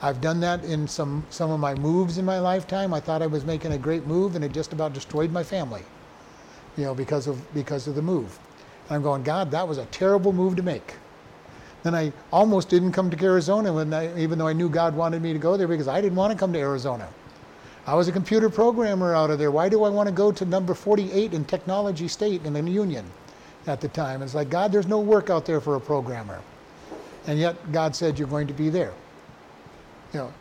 I've done that in some, some of my moves in my lifetime. I thought I was making a great move and it just about destroyed my family, you know, because of, because of the move. And I'm going, God, that was a terrible move to make. Then I almost didn't come to Arizona when I, even though I knew God wanted me to go there because I didn't want to come to Arizona. I was a computer programmer out of there. Why do I want to go to number 48 in Technology State in the Union at the time? It's like, God, there's no work out there for a programmer. And yet God said, You're going to be there. You know,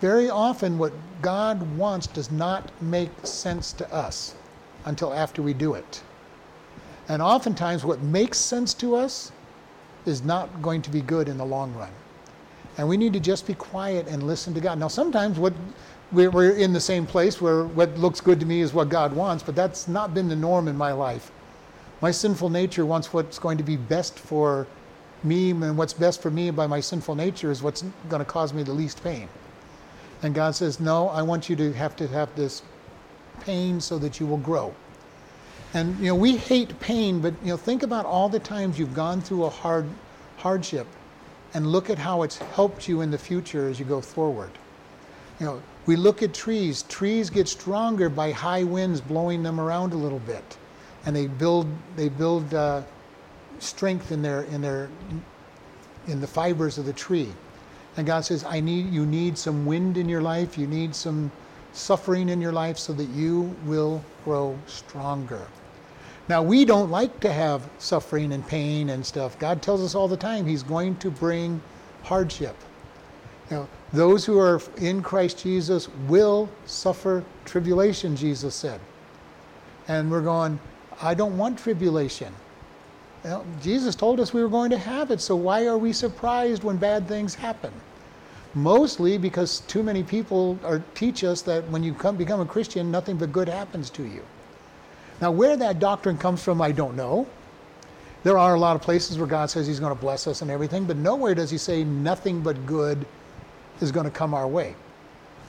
very often what God wants does not make sense to us until after we do it. And oftentimes what makes sense to us is not going to be good in the long run. And we need to just be quiet and listen to God. Now, sometimes what we're in the same place where what looks good to me is what God wants, but that's not been the norm in my life. My sinful nature wants what's going to be best for me and what's best for me by my sinful nature is what's going to cause me the least pain. And God says, No, I want you to have to have this pain so that you will grow. And you know, we hate pain, but you know, think about all the times you've gone through a hard hardship and look at how it's helped you in the future as you go forward. You know, we look at trees. Trees get stronger by high winds blowing them around a little bit, and they build they build uh, strength in their in their in the fibers of the tree. And God says, I need you need some wind in your life, you need some suffering in your life so that you will grow stronger. Now we don't like to have suffering and pain and stuff. God tells us all the time he's going to bring hardship. Know, those who are in Christ Jesus will suffer tribulation, Jesus said. And we're going, I don't want tribulation. Well, Jesus told us we were going to have it, so why are we surprised when bad things happen? Mostly because too many people are, teach us that when you come, become a Christian, nothing but good happens to you. Now, where that doctrine comes from, I don't know. There are a lot of places where God says He's going to bless us and everything, but nowhere does He say nothing but good is going to come our way.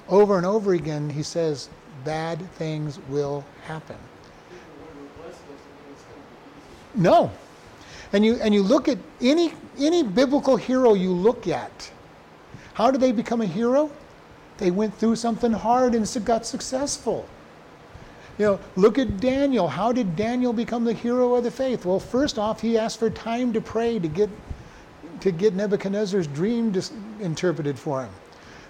Over and over again, He says bad things will happen. No, and you, and you look at any, any biblical hero you look at, how did they become a hero? They went through something hard and got successful. You know, look at Daniel. How did Daniel become the hero of the faith? Well, first off, he asked for time to pray to get, to get Nebuchadnezzar's dream dis- interpreted for him.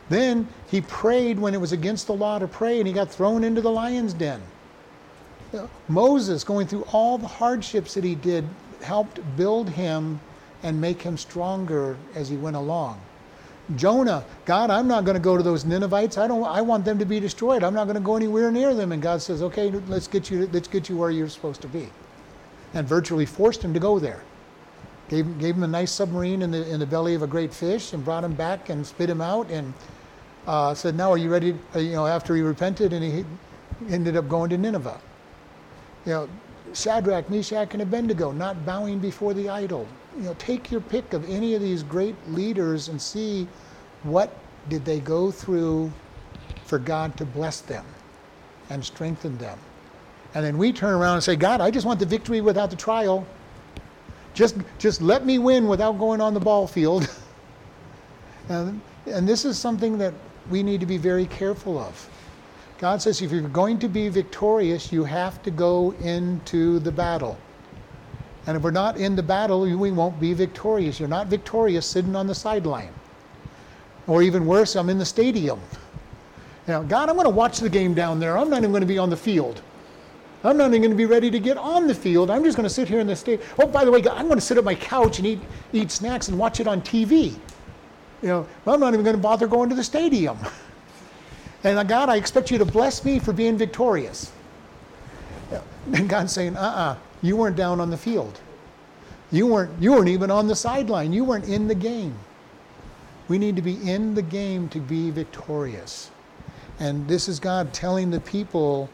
Then he prayed when it was against the law to pray, and he got thrown into the lion's den. You know, Moses, going through all the hardships that he did, helped build him and make him stronger as he went along. Jonah, God, I'm not going to go to those Ninevites. I don't. I want them to be destroyed. I'm not going to go anywhere near them. And God says, Okay, let's get you. Let's get you where you're supposed to be, and virtually forced him to go there. Gave, gave him a nice submarine in the in the belly of a great fish, and brought him back and spit him out, and uh, said, Now are you ready? Uh, you know, after he repented, and he ended up going to Nineveh. You know, Shadrach, Meshach, and Abednego, not bowing before the idol. You know, take your pick of any of these great leaders and see what did they go through for God to bless them and strengthen them. And then we turn around and say, God, I just want the victory without the trial. Just, just let me win without going on the ball field. and, and this is something that we need to be very careful of. God says if you're going to be victorious, you have to go into the battle. And if we're not in the battle, we won't be victorious. You're not victorious sitting on the sideline. Or even worse, I'm in the stadium. Now, God, I'm going to watch the game down there. I'm not even going to be on the field. I'm not even going to be ready to get on the field. I'm just going to sit here in the stadium. Oh, by the way, God, I'm going to sit at my couch and eat, eat snacks and watch it on TV. You know, I'm not even going to bother going to the stadium. And uh, God, I expect you to bless me for being victorious. And God's saying, uh uh-uh, uh you weren't down on the field. You weren't, you weren't even on the sideline. You weren't in the game. We need to be in the game to be victorious. And this is God telling the people,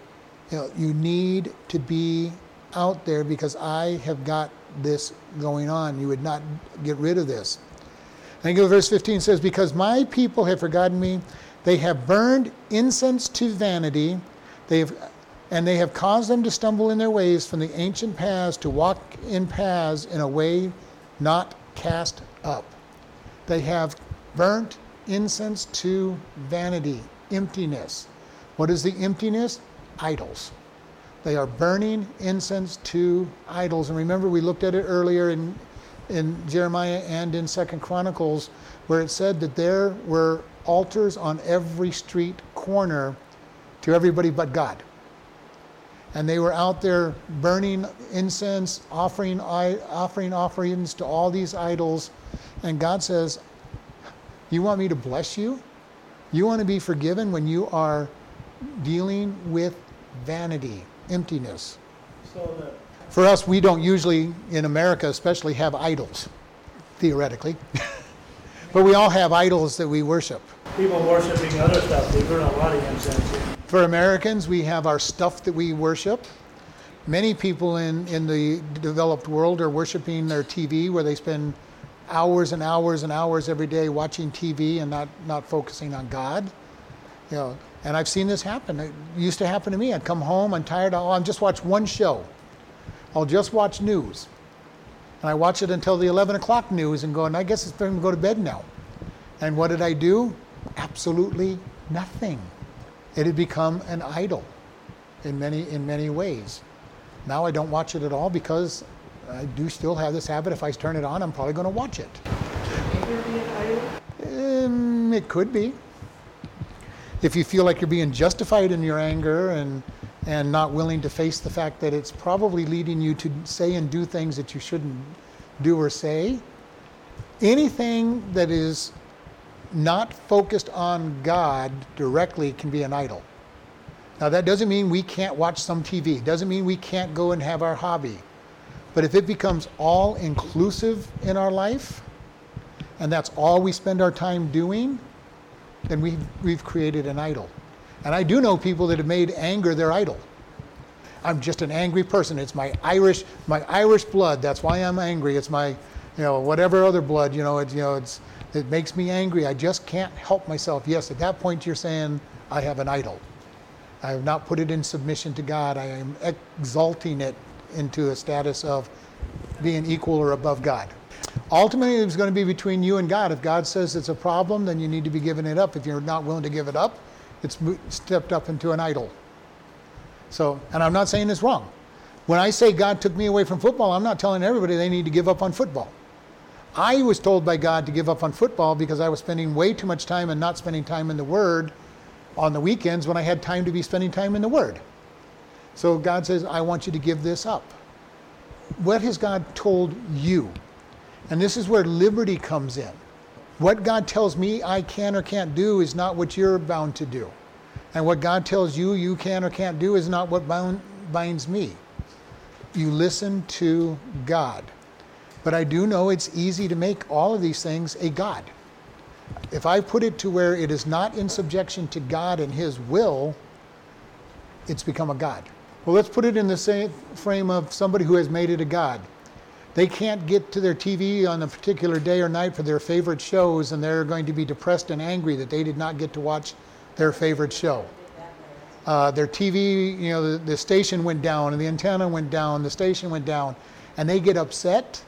you, know, you need to be out there because I have got this going on. You would not get rid of this. And verse 15 says, Because my people have forgotten me, they have burned incense to vanity, they have, and they have caused them to stumble in their ways from the ancient paths to walk in paths in a way not cast up. They have burnt incense to vanity, emptiness. What is the emptiness? Idols. They are burning incense to idols. And remember, we looked at it earlier in, in Jeremiah and in Second Chronicles, where it said that there were altars on every street corner to everybody but God. And they were out there burning incense, offering, offering offerings to all these idols. And God says, You want me to bless you? You want to be forgiven when you are dealing with vanity, emptiness. So For us, we don't usually, in America especially, have idols, theoretically. but we all have idols that we worship people worshiping other stuff. They burn a lot of incense. For Americans, we have our stuff that we worship. Many people in, in the developed world are worshiping their TV where they spend hours and hours and hours every day watching TV and not, not focusing on God. You know, and I've seen this happen. It used to happen to me. I'd come home, I'm tired, oh, I'm just watch one show. I'll just watch news. And I watch it until the 11 o'clock news and go, and I guess it's time to go to bed now. And what did I do? absolutely nothing. It had become an idol in many, in many ways. Now I don't watch it at all because I do still have this habit. If I turn it on, I'm probably going to watch it. Um, it could be. If you feel like you're being justified in your anger and and not willing to face the fact that it's probably leading you to say and do things that you shouldn't do or say, anything that is not focused on God directly can be an idol. Now, that doesn't mean we can't watch some TV, it doesn't mean we can't go and have our hobby. But if it becomes all inclusive in our life, and that's all we spend our time doing, then we've, we've created an idol. And I do know people that have made anger their idol. I'm just an angry person. It's my Irish, my Irish blood. That's why I'm angry. It's my, you know, whatever other blood. You know, it's you know, it's it makes me angry. I just can't help myself. Yes, at that point you're saying, I have an idol. I have not put it in submission to God. I am exalting it into a status of being equal or above God. Ultimately, it's going to be between you and God. If God says it's a problem, then you need to be giving it up. If you're not willing to give it up, it's stepped up into an idol. So, and I'm not saying it's wrong. When I say God took me away from football, I'm not telling everybody they need to give up on football. I was told by God to give up on football because I was spending way too much time and not spending time in the Word on the weekends when I had time to be spending time in the Word. So God says, I want you to give this up. What has God told you? And this is where liberty comes in. What God tells me I can or can't do is not what you're bound to do. And what God tells you you can or can't do is not what bound, binds me. You listen to God. But I do know it's easy to make all of these things a God. If I put it to where it is not in subjection to God and His will, it's become a God. Well, let's put it in the same frame of somebody who has made it a God. They can't get to their TV on a particular day or night for their favorite shows, and they're going to be depressed and angry that they did not get to watch their favorite show. Uh, their TV, you know, the, the station went down and the antenna went down, the station went down, and they get upset,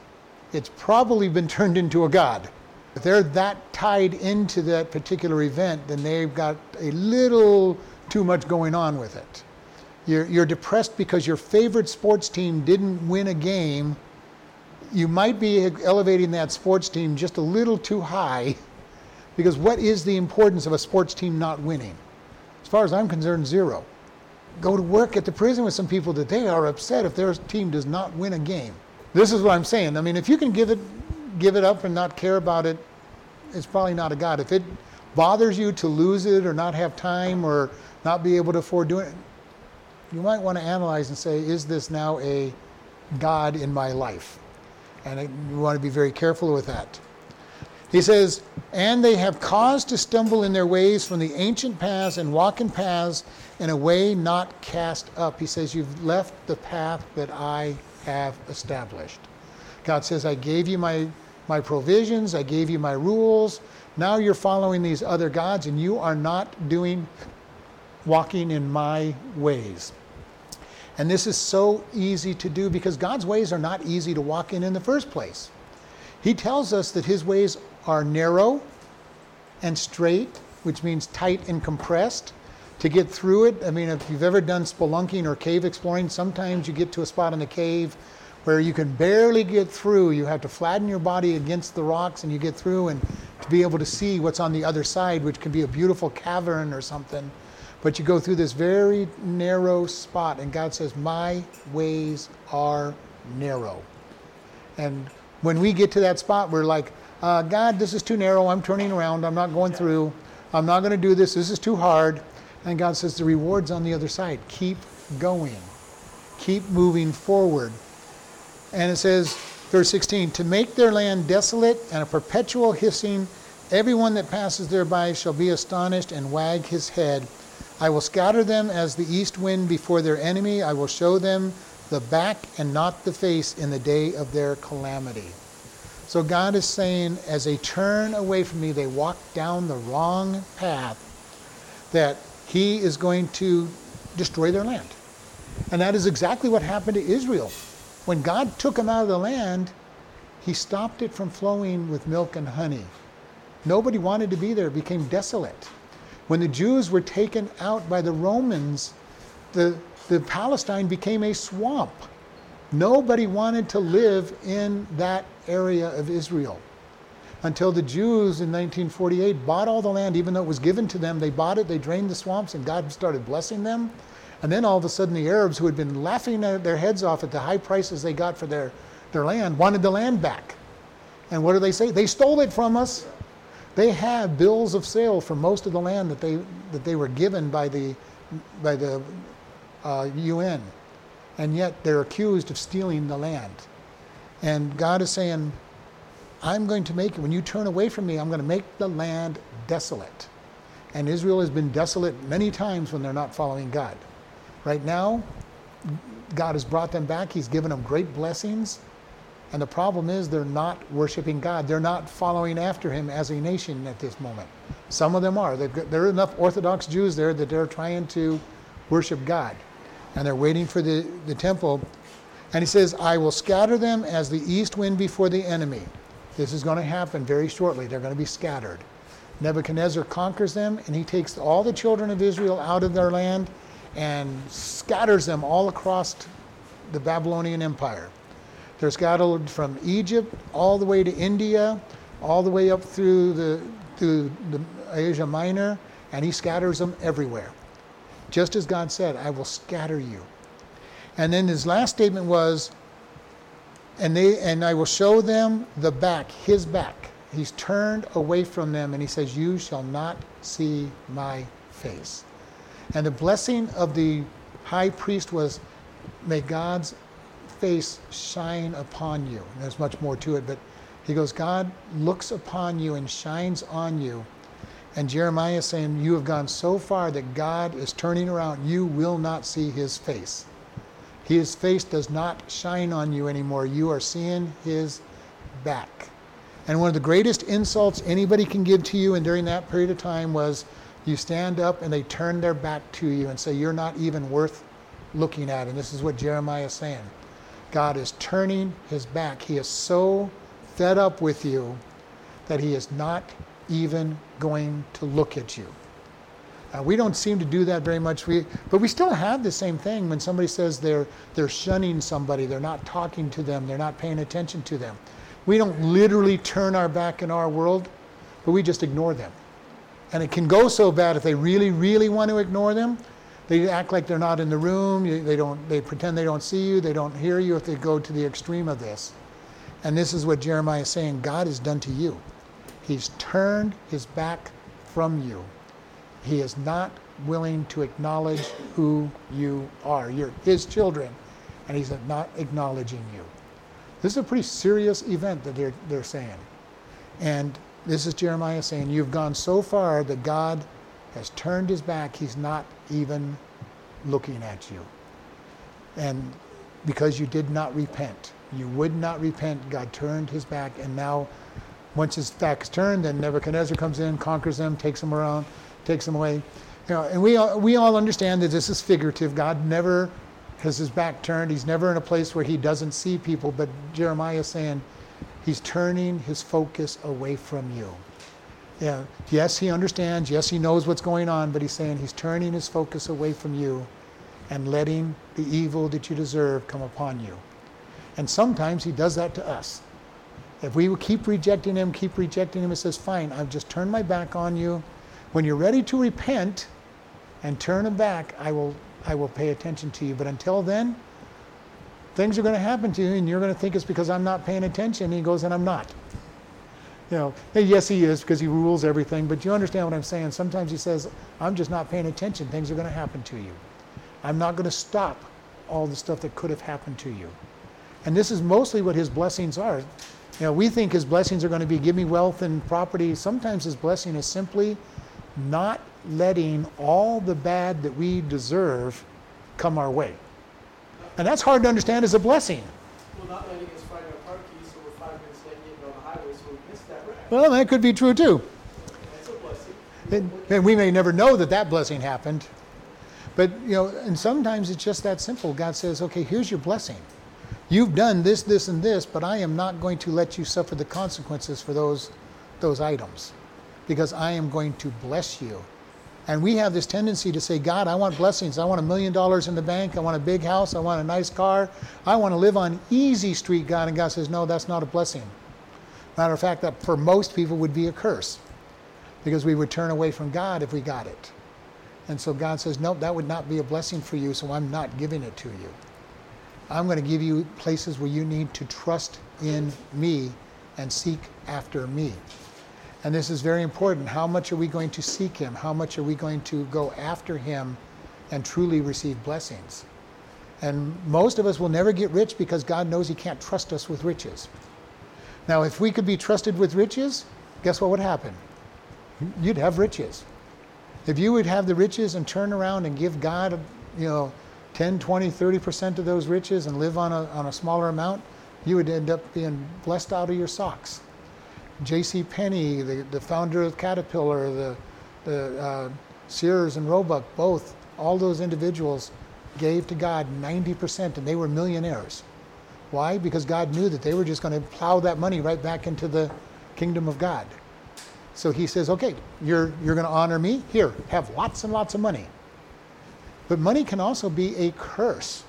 it's probably been turned into a god. If they're that tied into that particular event, then they've got a little too much going on with it. You're, you're depressed because your favorite sports team didn't win a game. You might be elevating that sports team just a little too high because what is the importance of a sports team not winning? As far as I'm concerned, zero. Go to work at the prison with some people that they are upset if their team does not win a game. This is what I'm saying. I mean, if you can give it, give it up and not care about it, it's probably not a God. If it bothers you to lose it or not have time or not be able to afford doing it, you might want to analyze and say, is this now a God in my life? And you want to be very careful with that. He says, and they have caused to stumble in their ways from the ancient paths and walk in paths in a way not cast up. He says, You've left the path that I have established. God says, I gave you my, my provisions, I gave you my rules. Now you're following these other gods, and you are not doing, walking in my ways. And this is so easy to do because God's ways are not easy to walk in in the first place. He tells us that his ways are narrow and straight, which means tight and compressed. To get through it, I mean, if you've ever done spelunking or cave exploring, sometimes you get to a spot in the cave where you can barely get through. You have to flatten your body against the rocks and you get through and to be able to see what's on the other side, which can be a beautiful cavern or something. But you go through this very narrow spot, and God says, My ways are narrow. And when we get to that spot, we're like, uh, God, this is too narrow. I'm turning around. I'm not going through. I'm not going to do this. This is too hard. And God says, the reward's on the other side. Keep going. Keep moving forward. And it says, verse 16, to make their land desolate and a perpetual hissing, everyone that passes thereby shall be astonished and wag his head. I will scatter them as the east wind before their enemy. I will show them the back and not the face in the day of their calamity. So God is saying, as they turn away from me, they walk down the wrong path, that He is going to destroy their land. And that is exactly what happened to Israel. When God took them out of the land, He stopped it from flowing with milk and honey. Nobody wanted to be there, it became desolate. When the Jews were taken out by the Romans, the, the Palestine became a swamp. Nobody wanted to live in that area of Israel until the Jews in 1948 bought all the land, even though it was given to them. They bought it, they drained the swamps, and God started blessing them. And then all of a sudden, the Arabs, who had been laughing their heads off at the high prices they got for their, their land, wanted the land back. And what do they say? They stole it from us. They have bills of sale for most of the land that they, that they were given by the, by the uh, UN and yet they're accused of stealing the land. And God is saying, I'm going to make it, when you turn away from me, I'm going to make the land desolate. And Israel has been desolate many times when they're not following God. Right now, God has brought them back, He's given them great blessings. And the problem is they're not worshiping God. They're not following after Him as a nation at this moment. Some of them are. Got, there are enough Orthodox Jews there that they're trying to worship God and they're waiting for the, the temple. And he says, I will scatter them as the east wind before the enemy. This is going to happen very shortly. They're going to be scattered. Nebuchadnezzar conquers them, and he takes all the children of Israel out of their land and scatters them all across the Babylonian Empire. They're scattered from Egypt all the way to India, all the way up through the through the Asia Minor, and he scatters them everywhere just as God said, I will scatter you. And then his last statement was, and they and I will show them the back, his back. He's turned away from them and he says, You shall not see my face. And the blessing of the high priest was, May God's face shine upon you. And there's much more to it, but he goes, God looks upon you and shines on you and Jeremiah is saying, You have gone so far that God is turning around. You will not see his face. His face does not shine on you anymore. You are seeing his back. And one of the greatest insults anybody can give to you, and during that period of time, was You stand up and they turn their back to you and say, You're not even worth looking at. And this is what Jeremiah is saying. God is turning his back. He is so fed up with you that he is not even going to look at you. Uh, we don't seem to do that very much. We, but we still have the same thing when somebody says they're, they're shunning somebody, they're not talking to them, they're not paying attention to them. We don't literally turn our back in our world, but we just ignore them. And it can go so bad if they really, really want to ignore them. They act like they're not in the room. They don't. They pretend they don't see you. They don't hear you. If they go to the extreme of this, and this is what Jeremiah is saying: God has done to you. He's turned his back from you. He is not willing to acknowledge who you are. You're his children, and he's not acknowledging you. This is a pretty serious event that they're, they're saying. And this is Jeremiah saying, You've gone so far that God has turned his back. He's not even looking at you. And because you did not repent, you would not repent, God turned his back. And now, once his back is turned, then Nebuchadnezzar comes in, conquers them, takes them around, takes them away. You know, and we all, we all understand that this is figurative. God never has his back turned. He's never in a place where he doesn't see people. But Jeremiah is saying he's turning his focus away from you. Yeah, yes, he understands. Yes, he knows what's going on, but he's saying he's turning his focus away from you and letting the evil that you deserve come upon you. And sometimes he does that to us. If we keep rejecting him, keep rejecting him, he says, Fine, I've just turned my back on you. When you're ready to repent and turn him back, I will, I will pay attention to you. But until then, things are going to happen to you, and you're going to think it's because I'm not paying attention. He goes, And I'm not. You know, yes, he is because he rules everything, but you understand what I'm saying. Sometimes he says, I'm just not paying attention. Things are going to happen to you. I'm not going to stop all the stuff that could have happened to you. And this is mostly what his blessings are. You know, we think his blessings are going to be give me wealth and property. Sometimes his blessing is simply not letting all the bad that we deserve come our way. And that's hard to understand as a blessing. Well, not letting us find our car keys, so we're five minutes late getting on the highway, so we missed that wreck. Well, that could be true too. And, and we may never know that that blessing happened. But, you know, and sometimes it's just that simple. God says, okay, here's your blessing. You've done this, this, and this, but I am not going to let you suffer the consequences for those, those items because I am going to bless you. And we have this tendency to say, God, I want blessings. I want a million dollars in the bank. I want a big house. I want a nice car. I want to live on easy street, God. And God says, no, that's not a blessing. Matter of fact, that for most people would be a curse because we would turn away from God if we got it. And so God says, nope, that would not be a blessing for you, so I'm not giving it to you. I'm going to give you places where you need to trust in me and seek after me. And this is very important. How much are we going to seek Him? How much are we going to go after Him and truly receive blessings? And most of us will never get rich because God knows He can't trust us with riches. Now, if we could be trusted with riches, guess what would happen? You'd have riches. If you would have the riches and turn around and give God, you know, 10, 20, 30% of those riches and live on a, on a smaller amount, you would end up being blessed out of your socks. J.C. Penney, the, the founder of Caterpillar, the, the uh, Sears and Roebuck, both, all those individuals gave to God 90% and they were millionaires. Why? Because God knew that they were just going to plow that money right back into the kingdom of God. So he says, okay, you're, you're going to honor me? Here, have lots and lots of money. But money can also be a curse.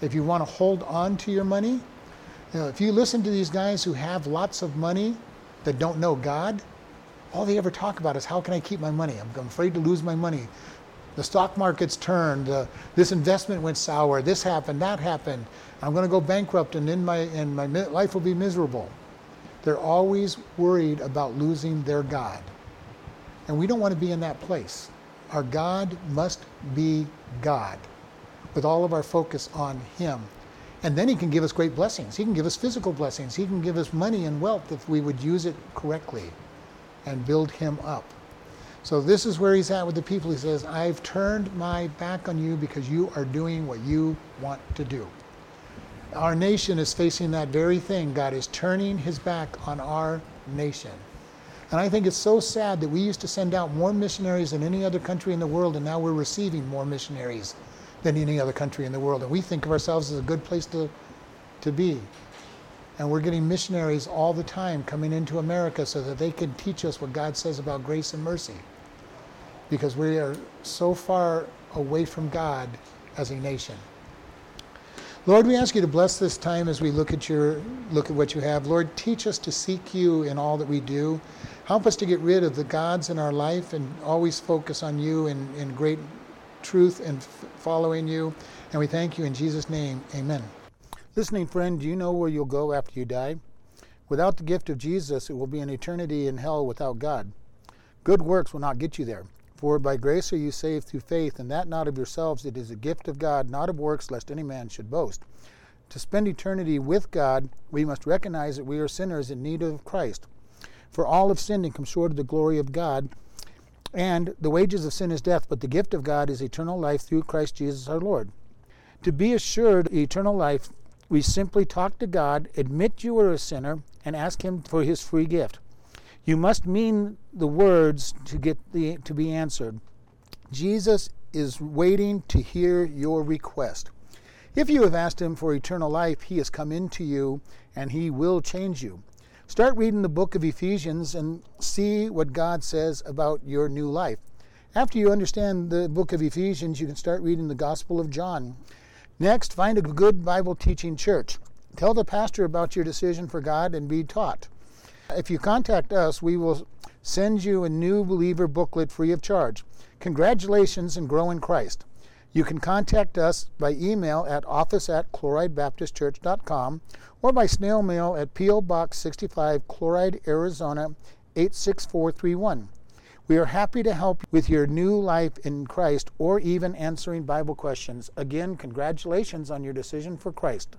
If you want to hold on to your money, you know, if you listen to these guys who have lots of money, that don't know God, all they ever talk about is how can I keep my money? I'm, I'm afraid to lose my money. The stock market's turned. Uh, this investment went sour. This happened. That happened. I'm going to go bankrupt, and then my and my life will be miserable. They're always worried about losing their God, and we don't want to be in that place. Our God must be God, with all of our focus on Him and then He can give us great blessings. He can give us physical blessings. He can give us money and wealth if we would use it correctly and build Him up. So this is where He's at with the people. He says, I've turned my back on you because you are doing what you want to do. Our nation is facing that very thing. God is turning His back on our nation. And I think it's so sad that we used to send out more missionaries than any other country in the world, and now we're receiving more missionaries than any other country in the world. And we think of ourselves as a good place to, to be. And we're getting missionaries all the time coming into America so that they can teach us what God says about grace and mercy. Because we are so far away from God as a nation. Lord, we ask you to bless this time as we look at your look at what you have. Lord, teach us to seek you in all that we do. Help us to get rid of the gods in our life and always focus on you in, in great truth and f- following you. And we thank you in Jesus' name. Amen. Listening friend, do you know where you'll go after you die? Without the gift of Jesus, it will be an eternity in hell without God. Good works will not get you there. For by grace are you saved through faith, and that not of yourselves, it is a gift of God, not of works, lest any man should boast. To spend eternity with God, we must recognize that we are sinners in need of Christ. For all have sinned and come short of the glory of God. And the wages of sin is death, but the gift of God is eternal life through Christ Jesus our Lord. To be assured eternal life, we simply talk to God, admit you are a sinner, and ask Him for His free gift. You must mean the words to get the to be answered. Jesus is waiting to hear your request. If you have asked him for eternal life, he has come into you and he will change you. Start reading the book of Ephesians and see what God says about your new life. After you understand the book of Ephesians, you can start reading the Gospel of John. Next, find a good Bible teaching church. Tell the pastor about your decision for God and be taught. If you contact us, we will send you a new believer booklet free of charge. Congratulations and grow in Christ. You can contact us by email at office at chloridebaptistchurch.com or by snail mail at P.O. Box 65, Chloride, Arizona 86431. We are happy to help with your new life in Christ or even answering Bible questions. Again, congratulations on your decision for Christ.